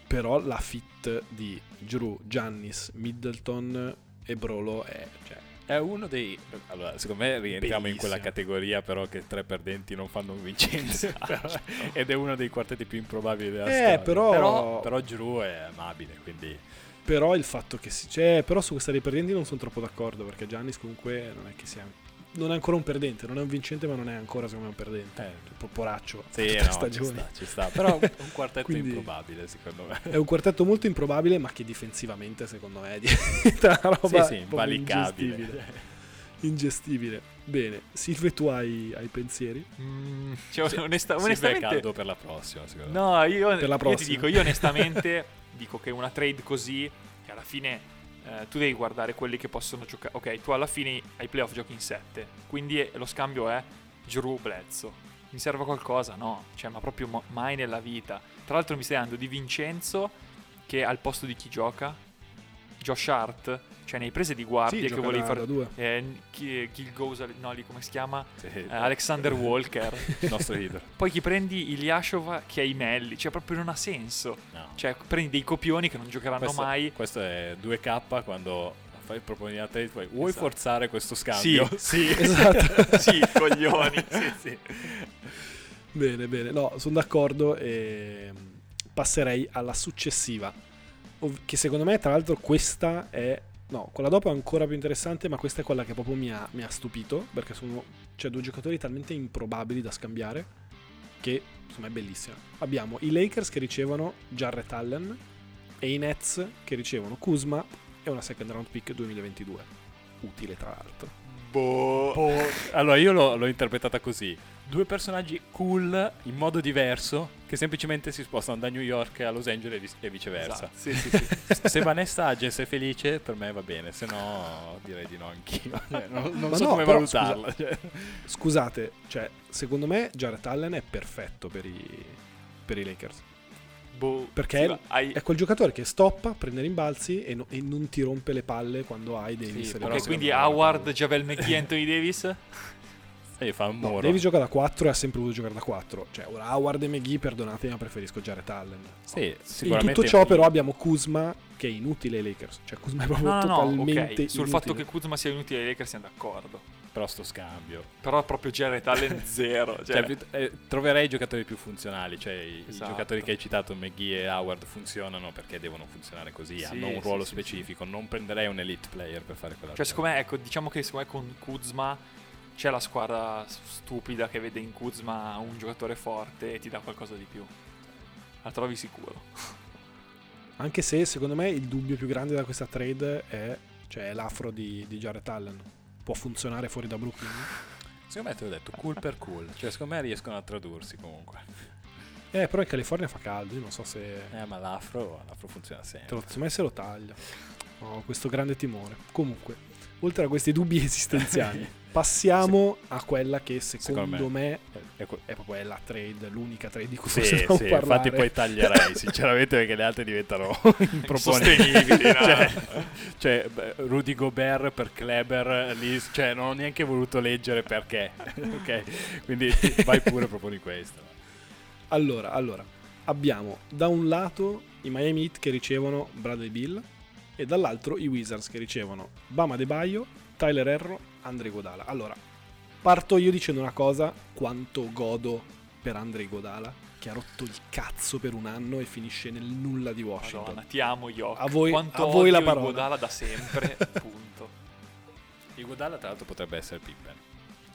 però la fit di Giroud, Giannis, Middleton e Brolo è... Cioè, È uno dei. Allora, secondo me rientriamo in quella Bellissimo. categoria, però che tre perdenti non fanno un vincente. Però- (laughs) ed è uno dei quartetti più improbabili della Eh, storia. però- però, però Giroud è amabile, quindi. però il fatto che si... Cioè, però su questa dei perdenti non sono troppo d'accordo, perché Giannis comunque non è che sia... Non è ancora un perdente, non è un vincente, ma non è ancora secondo me un perdente. Eh. Cioè, po- poraccio. Sì, (laughs) no, ci stagioni. sta, ci sta. (laughs) Però è un quartetto Quindi- improbabile, secondo me. È un quartetto molto improbabile, ma che difensivamente, secondo me, (laughs) diventa una roba sì, sì, invalicabile. ingestibile. Ingestibile. Bene, Silve, tu hai, hai pensieri? Mm, cioè, onesta- Silvia è onestamente caldo per la prossima, secondo me. No, io, Per la io ti prossima. dico, io onestamente dico che una trade così, che alla fine eh, tu devi guardare quelli che possono giocare. Ok, tu alla fine ai playoff giochi in 7, quindi lo scambio è Giroud Blezzo. Mi serve qualcosa? No, cioè, ma proprio mai nella vita. Tra l'altro mi stai dando di Vincenzo che al posto di chi gioca? Josh Hart, cioè nei prese di guardie che gioca volevi fare eh, chi, chi goes, no lì come si chiama? Sì, Eh, Alexander Walker. il nostro leader. (laughs) Poi chi prendi Ilyashova che i melli, cioè proprio non ha senso. No. Cioè prendi dei copioni che non giocheranno questo, mai. questo è 2K quando fai proponi trade, poi vuoi Esatto. forzare questo scambio? (laughs) Sì. (laughs) Esatto. sì, coglioni. sì, sì. Bene, bene. No, sono d'accordo e mm, passerei alla successiva. Che secondo me, tra l'altro, questa è... No, quella dopo è ancora più interessante, ma questa è quella che proprio mi ha, mi ha stupito, perché sono cioè, due giocatori talmente improbabili da scambiare, che insomma è bellissima. Abbiamo i Lakers che ricevono Jarrett Allen e i Nets che ricevono Kuzma e una second round pick 2022. Utile, tra l'altro. Boh. Allora, io l'ho, l'ho interpretata così. Due personaggi cool in modo diverso che semplicemente si spostano da New York a Los Angeles e vice- viceversa. Esatto. Sì, sì, sì. (laughs) Se Vanessa Hudgens è felice, per me va bene, se no direi di no anch'io. Cioè, non non (laughs) so no, come però, valutarla. cioè. Scusate, cioè, secondo me Jarrett Allen è perfetto per i, per i Lakers. Boh. Perché Sì, hai... È quel giocatore che stoppa, prende rimbalzi e, no- e non ti rompe le palle quando hai Davis. Sì, e Ok, quindi Howard, Javel McGee, Anthony Davis. (laughs) E fa un No, muro. Davis gioca da 4 e ha sempre voluto giocare da 4. Cioè, ora Howard e McGee, perdonatemi, ma preferisco Jarrett Allen. Sì, In tutto ciò, però, abbiamo Kuzma che è inutile ai Lakers. Cioè, Kuzma è proprio No, no, no, totalmente ok. Sul inutile. fatto che Kuzma sia inutile ai Lakers siamo d'accordo. Però sto scambio. Però proprio Jared Allen (laughs) zero. Cioè, Cioè, eh, troverei i giocatori più funzionali. Cioè, i, i Esatto. giocatori che hai citato, McGee e Howard, funzionano perché devono funzionare così. Sì, hanno un sì, ruolo sì, specifico. Non prenderei un elite player per fare quella Cioè, cosa. secondo me, ecco, diciamo che secondo me con Kuzma c'è la squadra stupida che vede in Kuzma un giocatore forte e ti dà qualcosa di più. La trovi sicuro. (laughs) Anche se, secondo me, il dubbio più grande da questa trade è, cioè, l'afro di, di Jarrett Allen. Può funzionare fuori da Brooklyn? Secondo me te l'ho detto, cool per cool. Cioè, secondo me riescono a tradursi comunque. Eh, però in California fa caldo, io non so se... Eh, ma l'afro, l'afro funziona sempre. Secondo me se lo taglia. Ho questo grande timore. Comunque, oltre a questi dubbi (laughs) esistenziali, passiamo a quella che secondo, Secondo me, È que- è proprio la trade, l'unica trade di cui Sì, possiamo sì, parlare. infatti poi taglierei (laughs) sinceramente perché le altre diventano (laughs) improponibili. No? cioè, cioè, Rudy Gobert per Kleber, lì, cioè non ho neanche voluto leggere perché, ok? Quindi vai pure proponi questo. Allora, allora, abbiamo da un lato i Miami Heat che ricevono Bradley Bill e dall'altro i Wizards che ricevono Bama De Baio, Tyler Erro, Andre Godala. Allora, parto io dicendo una cosa, quanto godo per Andre Godala che ha rotto il cazzo per un anno e finisce nel nulla di Washington. Madonna, ti amo Yok. A voi- Quanto a voi la parola. Iguodala da sempre, (laughs) punto. Iguodala tra l'altro potrebbe essere Pippen.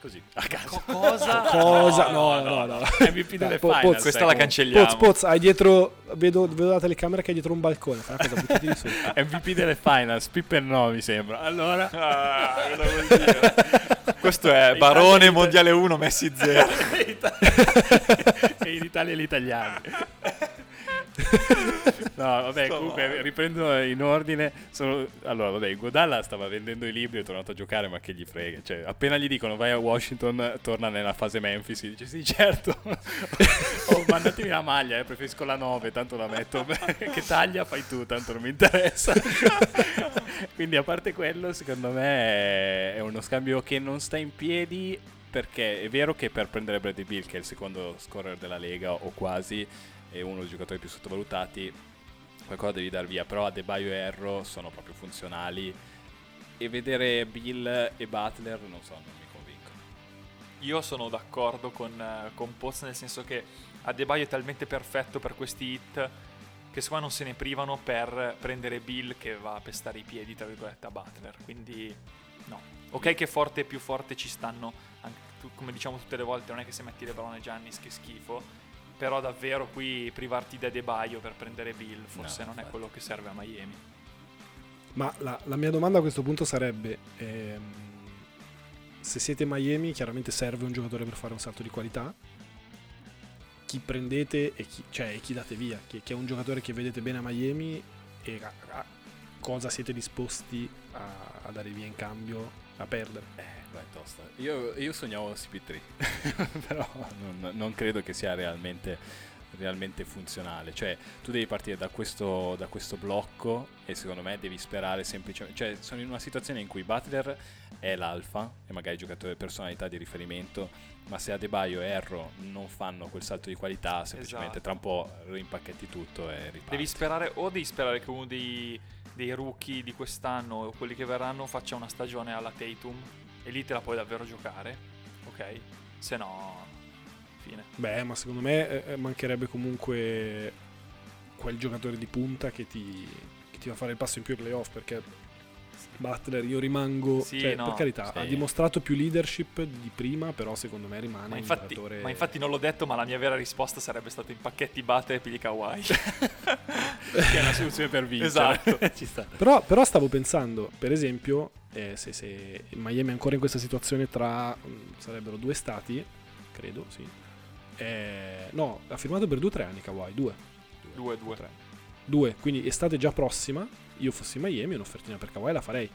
Così, a caso. Co- cosa? (laughs) Cosa? No, no, no. MVP delle po- finals. Questa ecco. la cancelliamo. Poz, Poz, hai dietro, vedo, vedo la telecamera che hai dietro un balcone, fai una cosa, buttati di sotto. (laughs) MVP delle finals, Pippen no mi sembra. Allora... Ah? (laughs) Questo è Barone Italia- Mondiale 1 Messi 0. e in Italia gli italiani. No, vabbè, Sto comunque male. riprendo in ordine. Sono- Allora, vabbè, Godalla stava vendendo i libri, è tornato a giocare, ma che gli frega. Cioè, appena gli dicono vai a Washington, torna nella fase Memphis, e dice sì, certo. (laughs) oh, mandatemi la maglia, eh, preferisco la 9, tanto la metto. (laughs) che taglia fai tu, tanto non mi interessa. (laughs) Quindi, a parte quello, secondo me è- uno scambio che non sta in piedi. Perché è vero che per prendere Bradley Bill, che è il secondo scorer della Lega, o quasi, è uno dei giocatori più sottovalutati, qualcosa devi dar via. Però Adebayo e Erro sono proprio funzionali. E vedere Bill e Butler, non so, non mi convincono. Io sono d'accordo con, con Poz nel senso che Adebayo è talmente perfetto per questi hit che secondo me non se ne privano per prendere Bill che va a pestare i piedi tra virgolette a Butler. Quindi no. Ok che forte e più forte ci stanno, anche come diciamo tutte le volte, non è che se metti LeBron e Giannis che schifo, però davvero qui privarti da Adebayo per prendere Bill forse No, non è infatti. quello che serve a Miami. Ma la, la mia domanda a questo punto sarebbe: ehm, se siete Miami, chiaramente serve un giocatore per fare un salto di qualità. Chi prendete e chi, cioè, e chi date via? Chi, chi è un giocatore che vedete bene a Miami e a, a cosa siete disposti a, a dare via in cambio a perdere? Eh, è tosta. Io, io sognavo CP3, (laughs) però non, non credo che sia realmente, realmente funzionale. Cioè, tu devi partire da questo, da questo blocco e secondo me devi sperare semplicemente... Cioè, sono in una situazione in cui Butler è l'alfa e magari giocatore personalità di riferimento, ma se Adebayo e Erro non fanno quel salto di qualità, semplicemente Esatto. tra un po' rimpacchetti tutto e riparti. Devi sperare o devi sperare che uno dei, dei rookie di quest'anno o quelli che verranno faccia una stagione alla Tatum e lì te la puoi davvero giocare, ok? Se no, fine. Beh, ma secondo me eh, mancherebbe comunque quel giocatore di punta che ti, che ti va a fare il passo in più ai playoff perché Butler io rimango Sì, cioè, no, per carità sì. ha dimostrato più leadership di prima però secondo me rimane Ma un infatti, giocatore ma infatti non l'ho detto, ma la mia vera risposta sarebbe stata impacchetti Butter e pigli Kawhi. (laughs) che è una soluzione per vincere. Esatto. (laughs) Ci sta. però, però stavo pensando per esempio eh, se, se Miami è ancora in questa situazione tra mm, sarebbero due stati credo sì Eh, no ha firmato per due o tre anni Kawhi due due, due. Tre. Due, quindi estate già prossima, io fossi Miami, un'offertina per Kawhi la farei.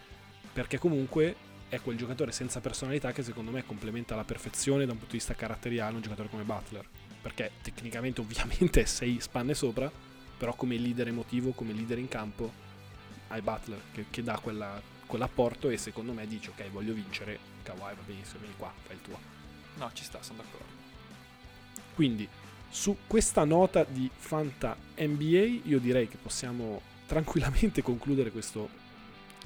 Perché comunque è quel giocatore senza personalità che secondo me complementa alla perfezione da un punto di vista caratteriale un giocatore come Butler. Perché tecnicamente ovviamente (laughs) sei spanne sopra, però come leader emotivo, come leader in campo, hai Butler che, che dà quella- quell'apporto e secondo me dice ok voglio vincere, Kawhi va benissimo, vieni qua, fai il tuo. No, ci sta, sono d'accordo. Quindi su questa nota di Fanta NBA io direi che possiamo tranquillamente concludere questo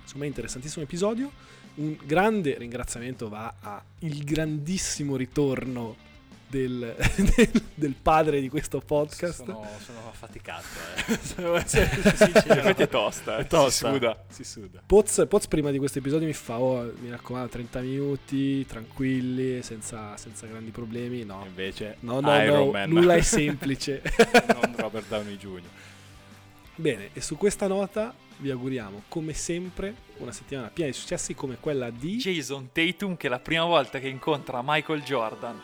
secondo me interessantissimo episodio. Un grande ringraziamento va a il grandissimo ritorno del, (laughs) del- del padre di questo podcast. Sono, sono affaticato, eh. (laughs) Effetti è tosta, eh. È tosta. Si suda. Si suda. Poz, Poz prima di questo episodio mi fa, oh, mi raccomando, 30 minuti, tranquilli, senza, senza grandi problemi. No, Invece, no, no, Iron no Man. nulla è semplice. (laughs) non Robert Downey Jr. Bene, e su questa nota vi auguriamo come sempre una settimana piena di successi come quella di... Jason Tatum che la prima volta che incontra Michael Jordan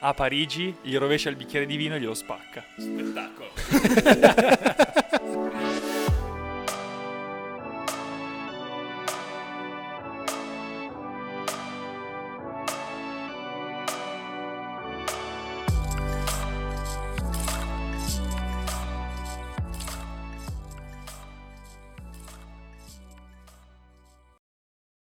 a Parigi gli rovescia il bicchiere di vino e glielo spacca. Spettacolo. (laughs)